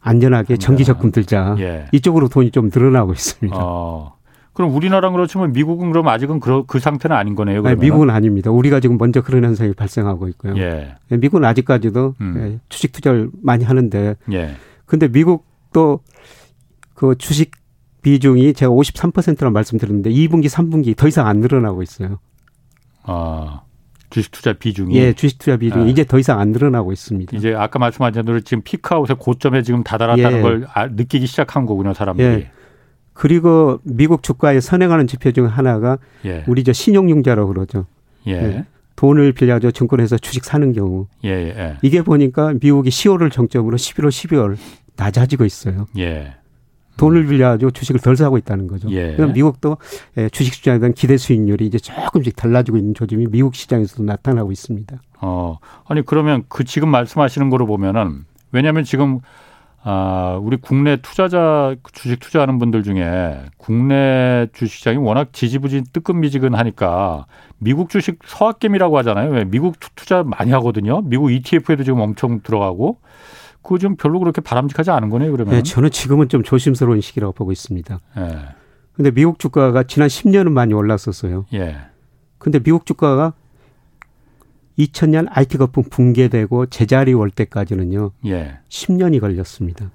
안전하게 정기 적금 들자 예. 이쪽으로 돈이 좀 늘어나고 있습니다. 어. 그럼 우리나라는 그렇지만 미국은 그럼 아직은 그, 그 상태는 아닌 거네요. 아니, 미국은 아닙니다. 우리가 지금 먼저 그런 현상이 발생하고 있고요. 예. 미국은 아직까지도 음. 주식 투자를 많이 하는데, 예. 근데 미국 도그 주식 비중이 제가 53%라고 말씀드렸는데 2분기, 3분기 더 이상 안 늘어나고 있어요. 아. 주식 투자 비중이 예, 주식 투자 비중이 예. 이제 더 이상 안 늘어나고 있습니다. 이제 아까 말씀하신 대로 지금 피크아웃의 고점에 지금 다다랐다는 예. 걸 아, 느끼기 시작한 거군요, 사람들이. 예. 그리고 미국 주가에 선행하는 지표 중 하나가 예. 우리 저 신용융자라고 그러죠. 예. 예. 돈을 빌려줘 증권에서 주식 사는 경우. 예, 예. 이게 보니까 미국이 10월을 정점으로 11월, 12월 낮아지고 있어요. 예. 돈을 빌려가지고 주식을 덜 사고 있다는 거죠. 예. 그럼 미국도 예, 주식 시장에 대한 기대 수익률이 이제 조금씩 달라지고 있는 조짐이 미국 시장에서도 나타나고 있습니다. 어, 아니 그러면 그 지금 말씀하시는 거로 보면은 왜냐하면 지금 아, 우리 국내 투자자 주식 투자하는 분들 중에 국내 주식시장이 워낙 지지부진 뜨끔미지근하니까 미국 주식 서학겜이라고 하잖아요. 왜 미국 투자 많이 하거든요. 미국 ETF에도 지금 엄청 들어가고 그거 좀 별로 그렇게 바람직하지 않은 거네요, 그러면. 네, 저는 지금은 좀 조심스러운 시기라고 보고 있습니다. 네. 근데 미국 주가가 지난 10년은 많이 올랐었어요. 예. 근데 미국 주가가 2000년 IT 거품 붕괴되고 제자리 올 때까지는요. 예. 10년이 걸렸습니다.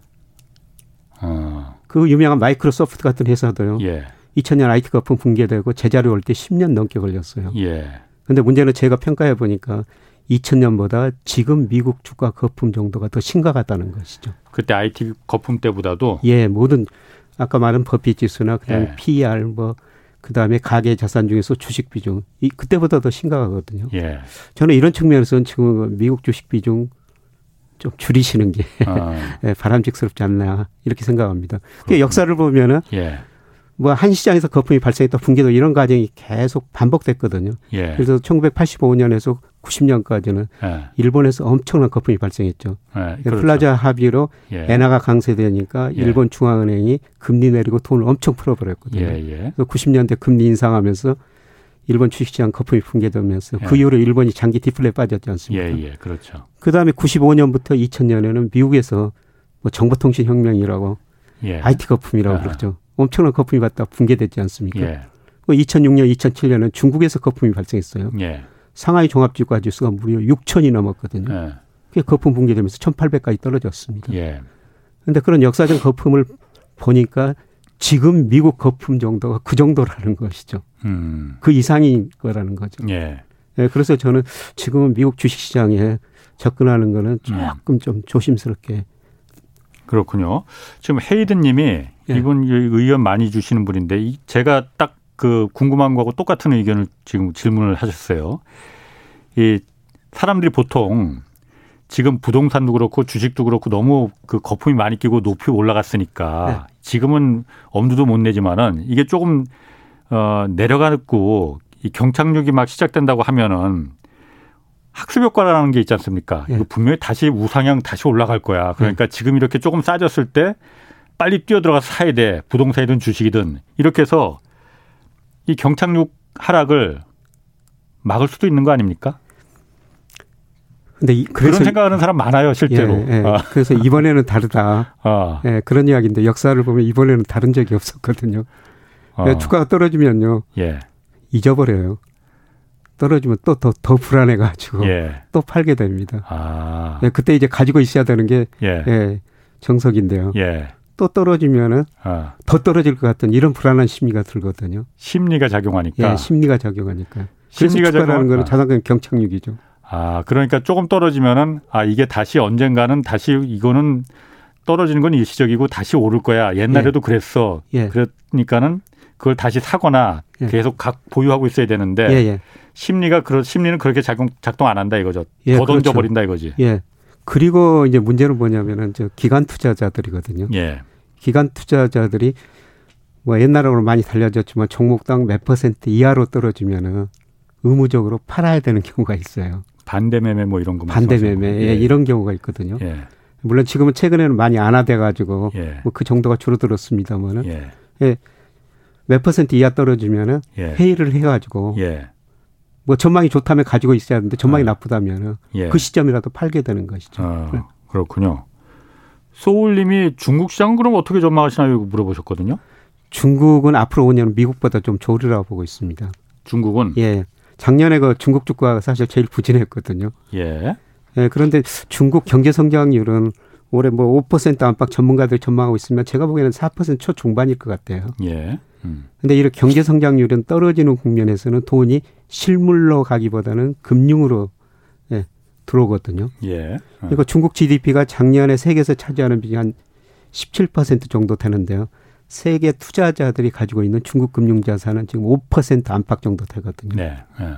어. 그 유명한 마이크로소프트 같은 회사도요. 예. 2000년 IT 거품 붕괴되고 제자리 올 때 10년 넘게 걸렸어요. 예. 근데 문제는 제가 평가해 보니까 2000년보다 지금 미국 주가 거품 정도가 더 심각하다는 것이죠. 그때 IT 거품 때보다도 예, 모든 아까 말한 버핏 지수나 그다음에 예. PER 뭐 그다음에 가계 자산 중에서 주식 비중 이 그때보다 더 심각하거든요. 예. 저는 이런 측면에서는 지금 미국 주식 비중 좀 줄이시는 게 아. 예, 바람직스럽지 않나 이렇게 생각합니다. 그 역사를 보면은 예. 뭐한 시장에서 거품이 발생했다 붕괴도 이런 과정이 계속 반복됐거든요. 예. 그래서 1985년에서 90년까지는 예. 일본에서 엄청난 거품이 발생했죠. 예. 그렇죠. 플라자 합의로 예. 엔화가 강세되니까 예. 일본 중앙은행이 금리 내리고 돈을 엄청 풀어버렸거든요. 예, 예. 그래서 90년대 금리 인상하면서 일본 주식시장 거품이 붕괴되면서 그 이후로 일본이 장기 디플레 빠졌지 않습니까? 예, 예, 그렇죠. 그 다음에 95년부터 2000년에는 미국에서 뭐 정보통신 혁명이라고 IT 거품이라고 그러죠. 엄청난 거품이 왔다 붕괴됐지 않습니까? 예. 2006년, 2007년은 중국에서 거품이 발생했어요. 예. 상하이 종합지구가 지수가 무려 6천이 넘었거든요. 예. 그게 거품 붕괴되면서 1,800까지 떨어졌습니다. 예. 그런데 그런 역사적 거품을 보니까 지금 미국 거품 정도가 그 정도라는 것이죠. 음. 그 이상인 거라는 거죠. 예. 예. 그래서 저는 지금은 미국 주식시장에 접근하는 거는 음. 조금 음. 좀 조심스럽게 그렇군요. 지금 헤이든 님이 예. 이분 의견 많이 주시는 분인데 제가 딱 그 궁금한 거하고 똑같은 의견을 지금 질문을 하셨어요. 이 사람들이 보통 지금 부동산도 그렇고 주식도 그렇고 너무 그 거품이 많이 끼고 높이 올라갔으니까 네. 지금은 엄두도 못 내지만은 이게 조금 어 내려가고 이 경착륙이 막 시작된다고 하면은 학습 효과라는 게 있지 않습니까? 예. 이거 분명히 다시 우상향 다시 올라갈 거야. 그러니까 예. 지금 이렇게 조금 싸졌을 때 빨리 뛰어들어가서 사야 돼. 부동산이든 주식이든. 이렇게 해서 이 경착륙 하락을 막을 수도 있는 거 아닙니까? 근데 이, 그런 생각하는 사람 많아요, 실제로. 예, 예. 아. 그래서 이번에는 다르다. 아. 예, 그런 이야기인데 역사를 보면 이번에는 다른 적이 없었거든요. 아. 주가가 떨어지면요. 예. 잊어버려요. 떨어지면 또 더 더 불안해가지고 예. 또 팔게 됩니다. 아. 예, 그때 이제 가지고 있어야 되는 게 예. 예 정석인데요. 예. 또 떨어지면은 아. 더 떨어질 것 같은 이런 불안한 심리가 들거든요. 심리가 작용하니까. 예, 심리가 작용하니까. 심리가 작용하는 거는 자산가 경착륙이죠. 아, 그러니까 조금 떨어지면은 아 이게 다시 언젠가는 다시 이거는 떨어지는 건 일시적이고 다시 오를 거야. 옛날에도 예. 그랬어. 예. 그러니까는 그걸 다시 사거나 예. 계속 각 보유하고 있어야 되는데 예, 예. 심리가 그런 심리는 그렇게 작용 작동 안 한다 이거죠. 예, 더 던져 버린다 그렇죠. 이거지. 예. 그리고 이제 문제는 뭐냐면은 저 기관 투자자들이거든요. 예. 기관 투자자들이 뭐 옛날으로 많이 달려졌지만 종목당 몇 퍼센트 이하로 떨어지면은 의무적으로 팔아야 되는 경우가 있어요. 반대 매매 뭐 이런 거 반대 매매 예. 예. 이런 경우가 있거든요. 예. 물론 지금은 최근에는 많이 안화돼 가지고 예. 뭐그 정도가 줄어들었습니다만은 예. 예. 몇 퍼센트 이하 떨어지면은 예. 회의를 해 가지고 예. 뭐 전망이 좋다면 가지고 있어야 하는데 전망이 아. 나쁘다면은 예. 그 시점이라도 팔게 되는 것이죠. 아, 네. 그렇군요. 소울님이 중국 시장 그럼 어떻게 전망하시나요? 물어보셨거든요. 중국은 앞으로 5년은 미국보다 좀 좋으리라고 보고 있습니다. 중국은 예. 작년에 그 중국 주가가 사실 제일 부진했거든요. 예. 예. 그런데 중국 경제 성장률은 올해 뭐 5% 안팎 전문가들 전망하고 있으면 제가 보기에는 4% 초 중반일 것 같아요. 예. 음. 근데 이렇게 경제 성장률은 떨어지는 국면에서는 돈이 실물로 가기보다는 금융으로 예, 들어오거든요. 예. 어. 그리고 중국 GDP가 작년에 세계에서 차지하는 비중이 한 17% 정도 되는데요. 세계 투자자들이 가지고 있는 중국 금융 자산은 지금 5% 안팎 정도 되거든요. 네. 네.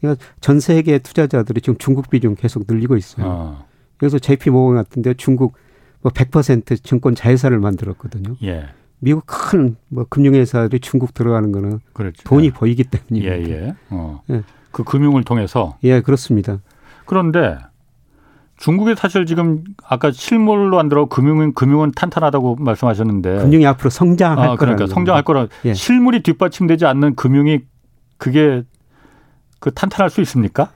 그러니까 전 세계 투자자들이 지금 중국 비중 계속 늘리고 있어요. 어. 그래서 JP 모건 같은데 중국 뭐 100% 증권 자회사를 만들었거든요. 예. 미국 큰 뭐 금융회사들이 중국 들어가는 거는 그렇죠. 돈이 예. 보이기 때문입니다. 예, 예. 어. 예. 그 금융을 통해서. 예, 그렇습니다. 그런데 중국이 사실 지금 아까 실물로 안 들어 금융은 금융은 탄탄하다고 말씀하셨는데 금융이 앞으로 성장할 아, 그러니까 성장할 거라 예. 실물이 뒷받침되지 않는 금융이 그게 그 탄탄할 수 있습니까?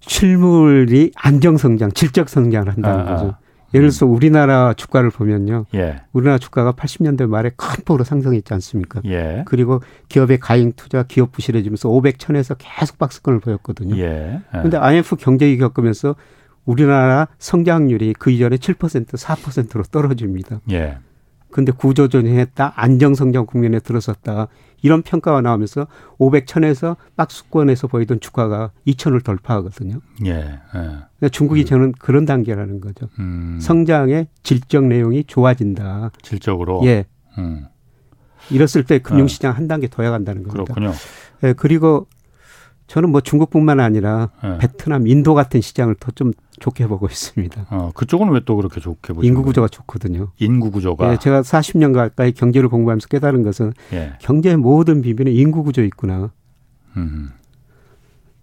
실물이 안정 성장, 질적 성장을 한다는 아, 아. 거죠. 예를 들어서 우리나라 주가를 보면요. 예. 우리나라 주가가 80년대 말에 큰 폭으로 상승했지 않습니까? 예. 그리고 기업의 가잉 투자, 기업 부실해지면서 500, 1000에서 계속 박스권을 보였거든요. 예. 그런데 예. IMF 경제위기 겪으면서 우리나라 성장률이 그 이전에 7% 4%로 떨어집니다. 예. 근데 구조조정했다, 안정성장 국면에 들어섰다 이런 평가가 나오면서 500, 1000에서 박스권에서 보이던 주가가 2000을 돌파하거든요. 예. 예. 그러니까 중국이 음. 저는 그런 단계라는 거죠. 음. 성장의 질적 내용이 좋아진다. 질적으로. 예. 음. 이랬을 때 금융시장 예. 한 단계 더 야간다는 겁니다. 그렇군요. 예, 그리고 저는 뭐 중국뿐만 아니라 예. 베트남, 인도 같은 시장을 더 좀 좋게 보고 있습니다. 어, 그쪽은 왜 또 그렇게 좋게 보죠? 인구 구조가 좋거든요. 인구 구조가. 예, 제가 40년 가까이 경제를 공부하면서 깨달은 것은 예. 경제의 모든 비밀은 인구 구조 있구나. 음.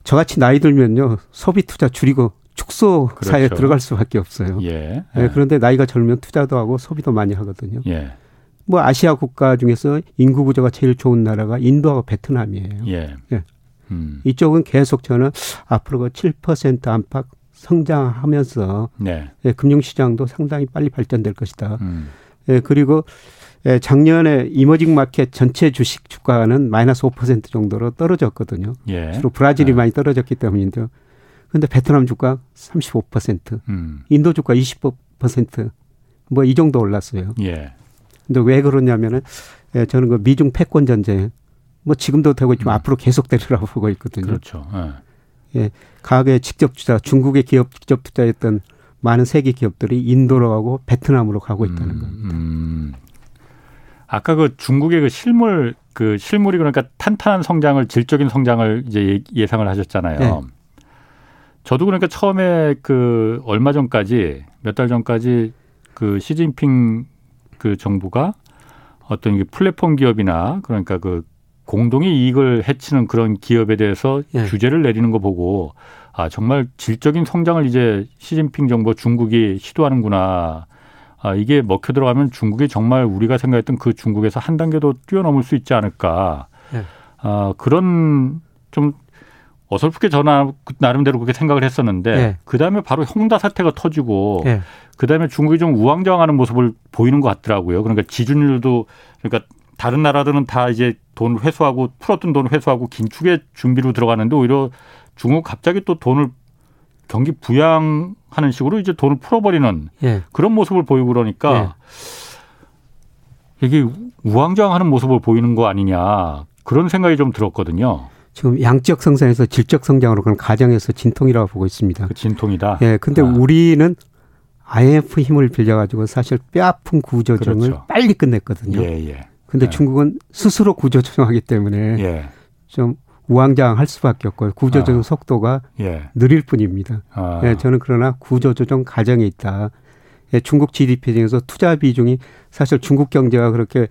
저같이 나이 들면요 소비 투자 줄이고 축소 그렇죠. 사회에 들어갈 수밖에 없어요. 예. 예. 그런데 나이가 젊으면 투자도 하고 소비도 많이 하거든요. 예. 뭐 아시아 국가 중에서 인구 구조가 제일 좋은 나라가 인도하고 베트남이에요. 예. 예. 음. 이쪽은 계속 저는 앞으로 그7% 안팎 성장하면서 네. 예, 금융시장도 상당히 빨리 발전될 것이다. 음. 예, 그리고 예, 작년에 이머징 마켓 전체 주식 주가는 마이너스 5% 정도로 떨어졌거든요. 예. 주로 브라질이 네. 많이 떨어졌기 때문인데요. 근데 베트남 주가 35%, 음. 인도 주가 25%뭐 이 정도 올랐어요. 예. 근데 왜 그러냐면은 예, 저는 그 미중 패권 전쟁 뭐 지금도 되고 있지만 음. 앞으로 계속 되리라고 보고 있거든요. 그렇죠. 네. 예. 가계 직접 투자, 중국의 기업 직접 투자했던 많은 세계 기업들이 인도로 가고 베트남으로 가고 있다는 음, 겁니다. 음. 아까 그 중국의 그 실물 그 실물이 그러니까 탄탄한 성장을 질적인 성장을 이제 예상을 하셨잖아요. 네. 저도 그러니까 처음에 그 얼마 전까지 몇 달 전까지 그 시진핑 그 정부가 어떤 플랫폼 기업이나 그러니까 그 공동의 이익을 해치는 그런 기업에 대해서 예. 규제를 내리는 거 보고 아 정말 질적인 성장을 이제 시진핑 정부 중국이 시도하는구나 아, 이게 먹혀 들어가면 중국이 정말 우리가 생각했던 그 중국에서 한 단계 더 뛰어넘을 수 있지 않을까. 네. 아, 그런 좀 어설프게 전화 나름대로 그렇게 생각을 했었는데 네. 그 다음에 바로 홍다 사태가 터지고 네. 그 다음에 중국이 좀 우왕좌왕하는 모습을 보이는 것 같더라고요. 그러니까 지준율도 그러니까 다른 나라들은 다 이제 돈 회수하고 풀었던 돈 회수하고 긴축의 준비로 들어가는데 오히려 중국 갑자기 또 돈을 경기 부양하는 식으로 이제 돈을 풀어버리는 예. 그런 모습을 보이고 그러니까 예. 이게 우왕좌왕하는 모습을 보이는 거 아니냐 그런 생각이 좀 들었거든요. 지금 양적 성장에서 질적 성장으로 그런 가정에서 진통이라고 보고 있습니다. 그 진통이다. 예, 근데 아. 우리는 IMF 힘을 빌려가지고 사실 뼈아픈 구조조정을 그렇죠. 빨리 끝냈거든요. 예, 예. 근데 예. 중국은 스스로 구조 조정하기 때문에 예. 좀 우왕좌왕할 수밖에 없고 구조 조정 아. 속도가 예. 느릴 뿐입니다. 아. 예, 저는 그러나 구조 조정 과정에 있다. 예, 중국 GDP 중에서 투자 비중이 사실 중국 경제가 그렇게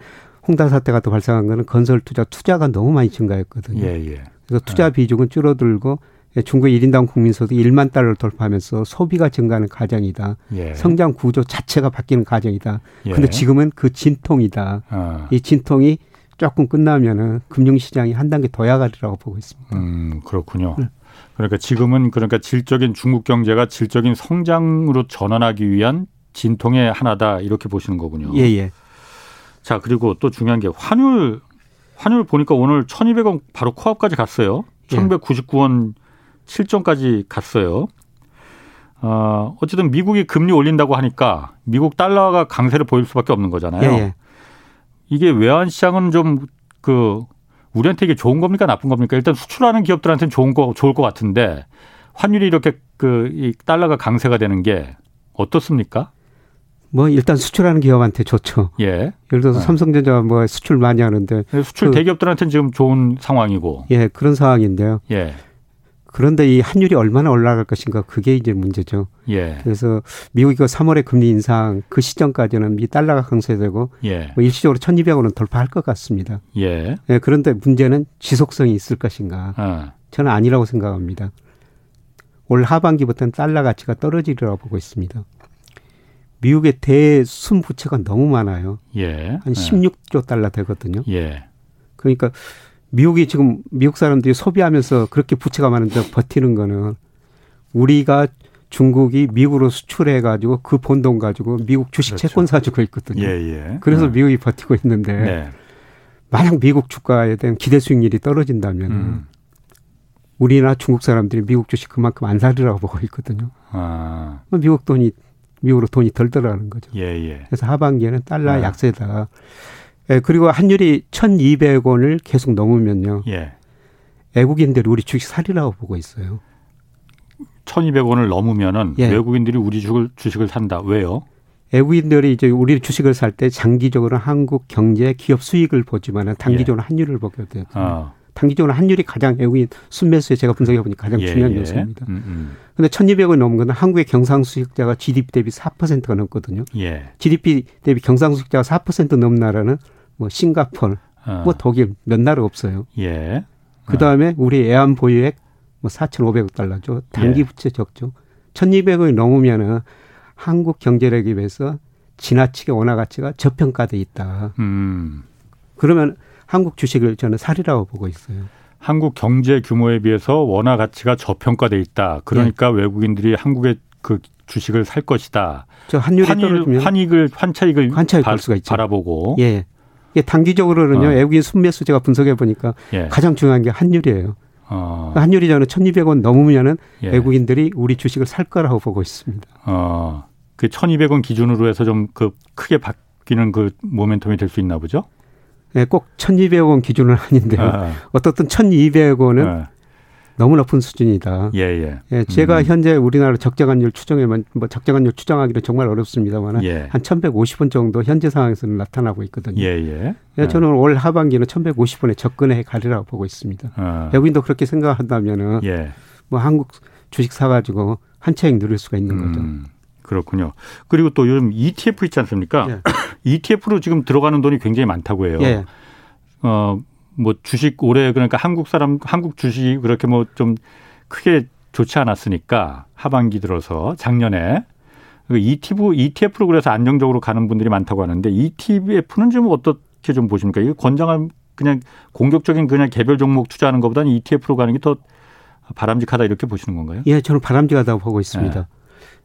홍다 사태가 또 발생한 거는 건설 투자 투자가 너무 많이 증가했거든요. 예, 예. 그래서 투자 예. 비중은 줄어들고 예, 중국의 1인당 국민소득 1만 달러를 돌파하면서 소비가 증가하는 과정이다. 예. 성장 구조 자체가 바뀌는 과정이다. 그런데 지금은 그 진통이다. 아. 이 진통이 조금 끝나면은 금융시장이 한 단계 더 야가리라고 보고 있습니다. 음, 그렇군요. 네. 그러니까 지금은 그러니까 질적인 중국 경제가 질적인 성장으로 전환하기 위한 진통의 하나다 이렇게 보시는 거군요. 예, 예. 자, 그리고 또 중요한 게 환율 환율 보니까 오늘 1,200원 바로 코앞까지 갔어요. 1,199원 7점까지 갔어요. 어, 어쨌든 미국이 금리 올린다고 하니까 미국 달러가 강세를 보일 수밖에 없는 거잖아요. 예, 예. 이게 외환 시장은 좀 그 우리한테 이게 좋은 겁니까 나쁜 겁니까? 일단 수출하는 기업들한테는 좋은 거 좋을 것 같은데 환율이 이렇게 그 이 달러가 강세가 되는 게 어떻습니까? 뭐 일단 수출하는 기업한테 좋죠. 예. 예를 들어서 네. 삼성전자 뭐 수출 많이 하는데 수출 그, 대기업들한테는 지금 좋은 상황이고. 예, 그런 상황인데요. 예. 그런데 이 환율이 얼마나 올라갈 것인가 그게 이제 문제죠. 예. 그래서 미국이 3월에 금리 인상 그 시점까지는 미 달러가 강세되고 예. 뭐 일시적으로 1,200원은 돌파할 것 같습니다. 예. 예. 그런데 문제는 지속성이 있을 것인가? 어. 저는 아니라고 생각합니다. 올 하반기부터는 달러 가치가 떨어지리라고 보고 있습니다. 미국의 대순 부채가 너무 많아요. 예. 한 16조 달러 되거든요. 예. 그러니까 미국이 지금 미국 사람들이 소비하면서 그렇게 부채가 많은데 버티는 거는 우리가 중국이 미국으로 수출해 가지고 그 본 돈 가지고 미국 주식 그렇죠. 채권 사주고 있거든요. 예, 예. 그래서 네. 미국이 버티고 있는데 네. 만약 미국 주가에 대한 기대 수익률이 떨어진다면 음. 우리나 중국 사람들이 미국 주식 그만큼 안 사리라고 보고 있거든요. 아. 미국 돈이 미국으로 돈이 덜 들어가는 거죠. 예, 예. 그래서 하반기에는 달러 아. 약세다. 예, 그리고 환율이 1,200원을 계속 넘으면요. 예. 외국인들이 우리 주식 살이라고 보고 있어요. 1,200원을 넘으면은 예. 외국인들이 우리 주식을, 주식을 산다. 왜요? 외국인들이 이제 우리 주식을 살 때 장기적으로 한국 경제 기업 수익을 보지만은 단기적으로 예. 환율을 보게 돼요. 어. 단기적으로 환율이 가장 외국인 순매수에 제가 분석해 보니까 가장 예, 중요한 예. 요소입니다. 음, 음. 근데 1,200원 넘은 거는 한국의 경상수익자가 GDP 대비 4%가 넘거든요. 예. GDP 대비 경상수익자가 4% 넘는 나라는 뭐 싱가폴, 어. 뭐 독일 몇 나라 없어요. 예. 그 다음에 어. 우리 애완 보유액 뭐 4,500억 달러죠. 단기 예. 부채 적죠. 1,200억이 넘으면은 한국 경제력에 비해서 지나치게 원화 가치가 저평가돼 있다. 음. 그러면 한국 주식을 저는 살이라고 보고 있어요. 한국 경제 규모에 비해서 원화 가치가 저평가돼 있다. 그러니까 네. 외국인들이 한국의 그 주식을 살 것이다. 저 환율이 환익을 환차익을 환차익 바, 수가 있죠. 바라보고 예. 예, 단기적으로는요. 어. 외국인 순매수 제가 분석해 보니까 예. 가장 중요한 게 환율이에요. 어. 환율이 저는 1,200원 넘으면은 예. 외국인들이 우리 주식을 살 거라고 보고 있습니다. 어. 그 1,200원 기준으로 해서 좀 그 크게 바뀌는 그 모멘텀이 될 수 있나 보죠? 네, 꼭 1,200원 기준은 아닌데요. 아. 어떻든 1,200원은 아. 너무 높은 수준이다. 예, 예. 예 제가 음. 현재 우리나라 적정한율 추정에만 뭐 적정한율 추정하기는 정말 어렵습니다만 예. 한 1,150원 정도 현재 상황에서는 나타나고 있거든요. 예, 예. 예 저는 올 하반기는 1,150원에 접근해 가리라고 보고 있습니다. 아. 외국인도 그렇게 생각한다면은 예. 뭐 한국 주식 사 가지고 한 차익 누릴 수가 있는 거죠. 음. 그렇군요. 그리고 또 요즘 ETF 있지 않습니까? 예. ETF로 지금 들어가는 돈이 굉장히 많다고 해요. 예. 어, 뭐 주식 올해 그러니까 한국 사람 한국 주식이 그렇게 뭐 좀 크게 좋지 않았으니까 하반기 들어서 작년에 ETF, ETF로 그래서 안정적으로 가는 분들이 많다고 하는데 ETF는 좀 어떻게 좀 보십니까? 이거 권장한 그냥 공격적인 그냥 개별 종목 투자하는 것보다는 ETF로 가는 게 더 바람직하다 이렇게 보시는 건가요? 예, 저는 바람직하다고 보고 있습니다.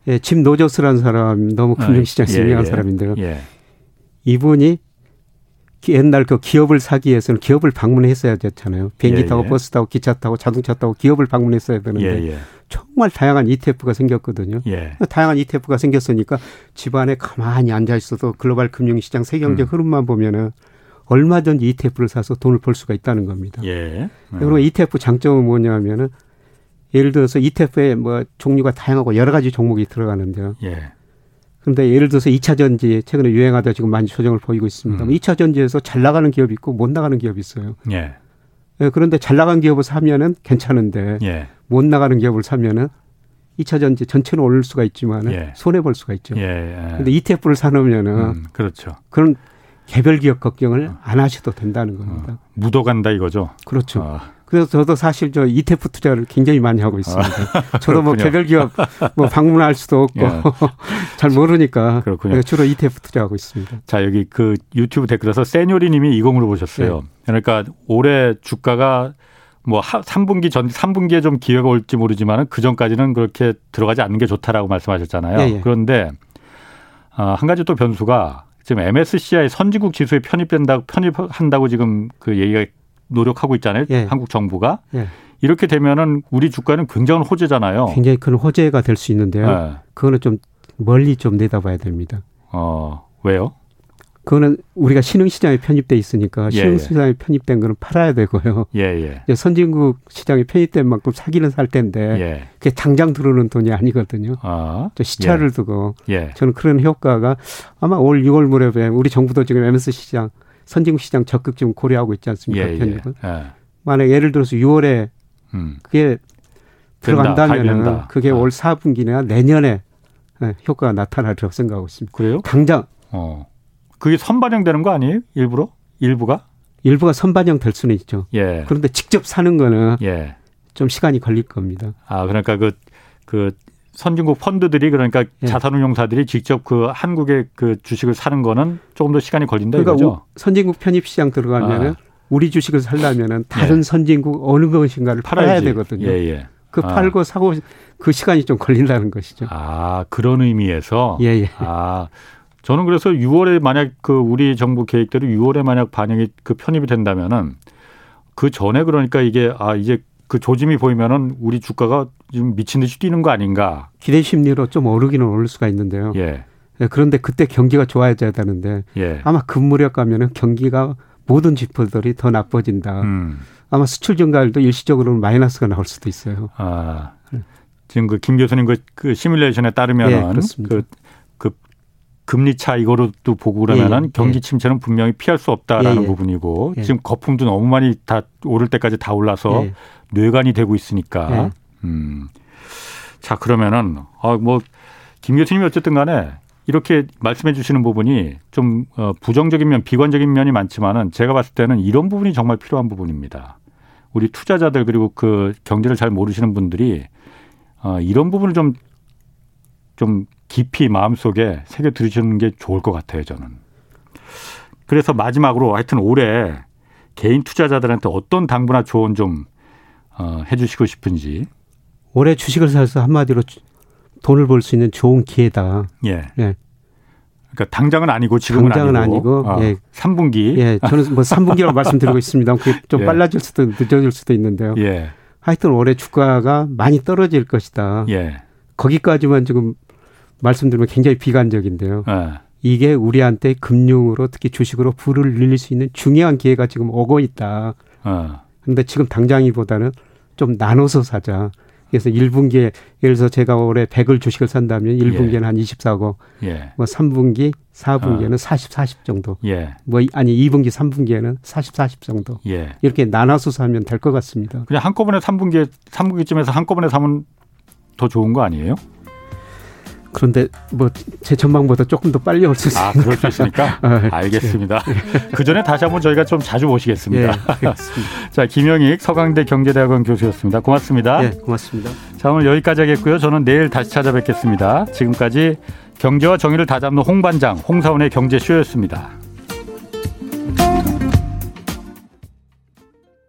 예, 예 짐 로저스라는 사람 너무 금융시장에서 예, 유명한 예, 사람인데요. 예. 이분이 옛날 그 기업을 사기 위해서는 기업을 방문했어야 됐잖아요. 비행기 예, 타고 예. 버스 타고 기차 타고 자동차 타고 기업을 방문했어야 되는데 예, 예. 정말 다양한 ETF가 생겼거든요. 예. 다양한 ETF가 생겼으니까 집안에 가만히 앉아 있어도 글로벌 금융시장 세계 경제 음. 흐름만 보면은 얼마든지 ETF를 사서 돈을 벌 수가 있다는 겁니다. 예. 그리고 ETF 장점은 뭐냐면은 예를 들어서 ETF에 뭐 종류가 다양하고 여러 가지 종목이 들어가는데요. 예. 그런데 예를 들어서 2차 전지 최근에 유행하다 지금 많이 조정을 보이고 있습니다. 음. 2차 전지에서 잘 나가는 기업이 있고 못 나가는 기업이 있어요. 예. 예 그런데 잘 나간 기업을 사면은 괜찮은데 예. 못 나가는 기업을 사면은 2차 전지 전체는 오를 수가 있지만 예. 손해 볼 수가 있죠. 예. 근데 ETF를 사놓으면은 음, 그렇죠. 그런 개별 기업 걱정을 안 하셔도 된다는 겁니다. 어, 묻어간다 이거죠. 그렇죠. 어. 그래서 저도 사실 저 ETF 투자를 굉장히 많이 하고 있습니다. 아, 저도 뭐 개별 기업 뭐 방문할 수도 없고 예. 잘 모르니까 그렇군요. 네, 주로 ETF 투자하고 있습니다. 자 여기 그 유튜브 댓글에서 세뇨리님이 이거 물어보셨어요. 네. 그러니까 올해 주가가 뭐 3분기 전 3분기에 좀 기회가 올지 모르지만은 그 전까지는 그렇게 들어가지 않는 게 좋다라고 말씀하셨잖아요. 예, 예. 그런데 어, 한 가지 또 변수가 지금 MSCI 선진국 지수에 편입된다 편입한다고 지금 그 얘기가 노력하고 있잖아요. 예. 한국 정부가. 예. 이렇게 되면은 우리 주가는 굉장한 호재잖아요. 굉장히 큰 호재가 될 수 있는데요. 네. 그거는 좀 멀리 좀 내다봐야 됩니다. 어, 왜요? 그거는 우리가 신흥시장에 편입돼 있으니까 예, 신흥시장에 예. 편입된 거는 팔아야 되고요. 예, 예. 선진국 시장에 편입된 만큼 사기는 살 텐데 예. 그게 당장 들어오는 돈이 아니거든요. 아, 또 시차를 예. 두고 예. 저는 그런 효과가 아마 올 6월 무렵에 우리 정부도 지금 MS 시장 선진국 시장 적극 지금 고려하고 있지 않습니까? 예, 편입은. 예. 예. 만약 예를 들어서 6월에 음. 그게 들어간다면 그게 아. 올 4분기나 내년에 예, 효과가 나타날리라고 생각하고 있습니다. 그래요? 당장. 어. 그게 선반영되는 거 아니에요? 일부러? 일부가? 일부가 선반영 될 수는 있죠. 예. 그런데 직접 사는 거는 예. 좀 시간이 걸릴 겁니다. 아, 그러니까 그, 그 선진국 펀드들이 그러니까 예. 자산운용사들이 직접 그 한국의 그 주식을 사는 거는 조금 더 시간이 걸린다 그러니까 이거죠. 선진국 편입 시장 들어가면은 아. 우리 주식을 살려면은 다른 예. 선진국 어느 것인가를 팔아야지. 팔아야 되거든요. 예, 예. 그 아. 팔고 사고 그 시간이 좀 걸린다는 것이죠. 아 그런 의미에서. 예, 예. 아 저는 그래서 6월에 만약 그 우리 정부 계획대로 6월에 만약 반영이 그 편입이 된다면은 그 전에 그러니까 이게 아 이제 그 조짐이 보이면은 우리 주가가 지금 미친 듯이 뛰는 거 아닌가. 기대 심리로 좀 오르기는 오를 수가 있는데요. 예. 네, 그런데 그때 경기가 좋아져야 되는데 예. 아마 금무렵 가면은 경기가 모든 지표들이 더 나빠진다. 음. 아마 수출 증가율도 일시적으로는 마이너스가 나올 수도 있어요. 아. 지금 그 김 교수님 그, 그 시뮬레이션에 따르면은 예, 그, 그 금리 차 이거로도 보고 그러면은 예, 예. 경기 침체는 분명히 피할 수 없다라는 예, 예. 부분이고 예. 지금 거품도 너무 많이 다 오를 때까지 다 올라서 뇌관이 되고 있으니까. 음. 자, 그러면은, 아, 뭐, 김 교수님이 어쨌든 간에 이렇게 말씀해 주시는 부분이 좀 어, 부정적인 면, 비관적인 면이 많지만은 제가 봤을 때는 이런 부분이 정말 필요한 부분입니다. 우리 투자자들 그리고 그 경제를 잘 모르시는 분들이 어, 이런 부분을 좀, 좀 깊이 마음속에 새겨 들으시는 게 좋을 것 같아요, 저는. 그래서 마지막으로 하여튼 올해 개인 투자자들한테 어떤 당부나 조언 좀 어, 해주시고 싶은지. 올해 주식을 사서 한마디로 돈을 벌 수 있는 좋은 기회다. 예. 예. 그러니까 당장은 아니고 지금은 당장은 아니고, 아니고 어, 예. 3분기. 예. 저는 뭐 3분기라고 말씀드리고 있습니다. 그게 좀 예. 빨라질 수도 늦어질 수도 있는데요. 예. 하여튼 올해 주가가 많이 떨어질 것이다. 예. 거기까지만 지금 말씀드리면 굉장히 비관적인데요. 예. 이게 우리한테 금융으로 특히 주식으로 불을 늘릴 수 있는 중요한 기회가 지금 오고 있다. 어. 근데 지금 당장이보다는 좀 나눠서 사자. 그래서 1분기에 예를 들어서 제가 올해 100을 주식을 산다면 1분기에는 예. 한 24고 예. 뭐 3분기, 4분기에는 어. 40, 40 정도. 예. 뭐 아니 2분기, 3분기에는 40, 40 정도. 예. 이렇게 나눠서 사면 될 것 같습니다. 그냥 한꺼번에 3분기에 3분기쯤에서 한꺼번에 사면 더 좋은 거 아니에요? 그런데 뭐 제 전망보다 조금 더 빨리 올 수 있습니다. 아, 그럴 수 있습니까? 아, 알겠습니다. 네. 그 전에 다시 한번 저희가 좀 자주 모시겠습니다. 네, 자, 김영익 서강대 경제대학원 교수였습니다. 고맙습니다. 네, 고맙습니다. 자, 오늘 여기까지 하겠고요. 저는 내일 다시 찾아뵙겠습니다. 지금까지 경제와 정의를 다잡는 홍반장, 홍사원의 경제쇼였습니다.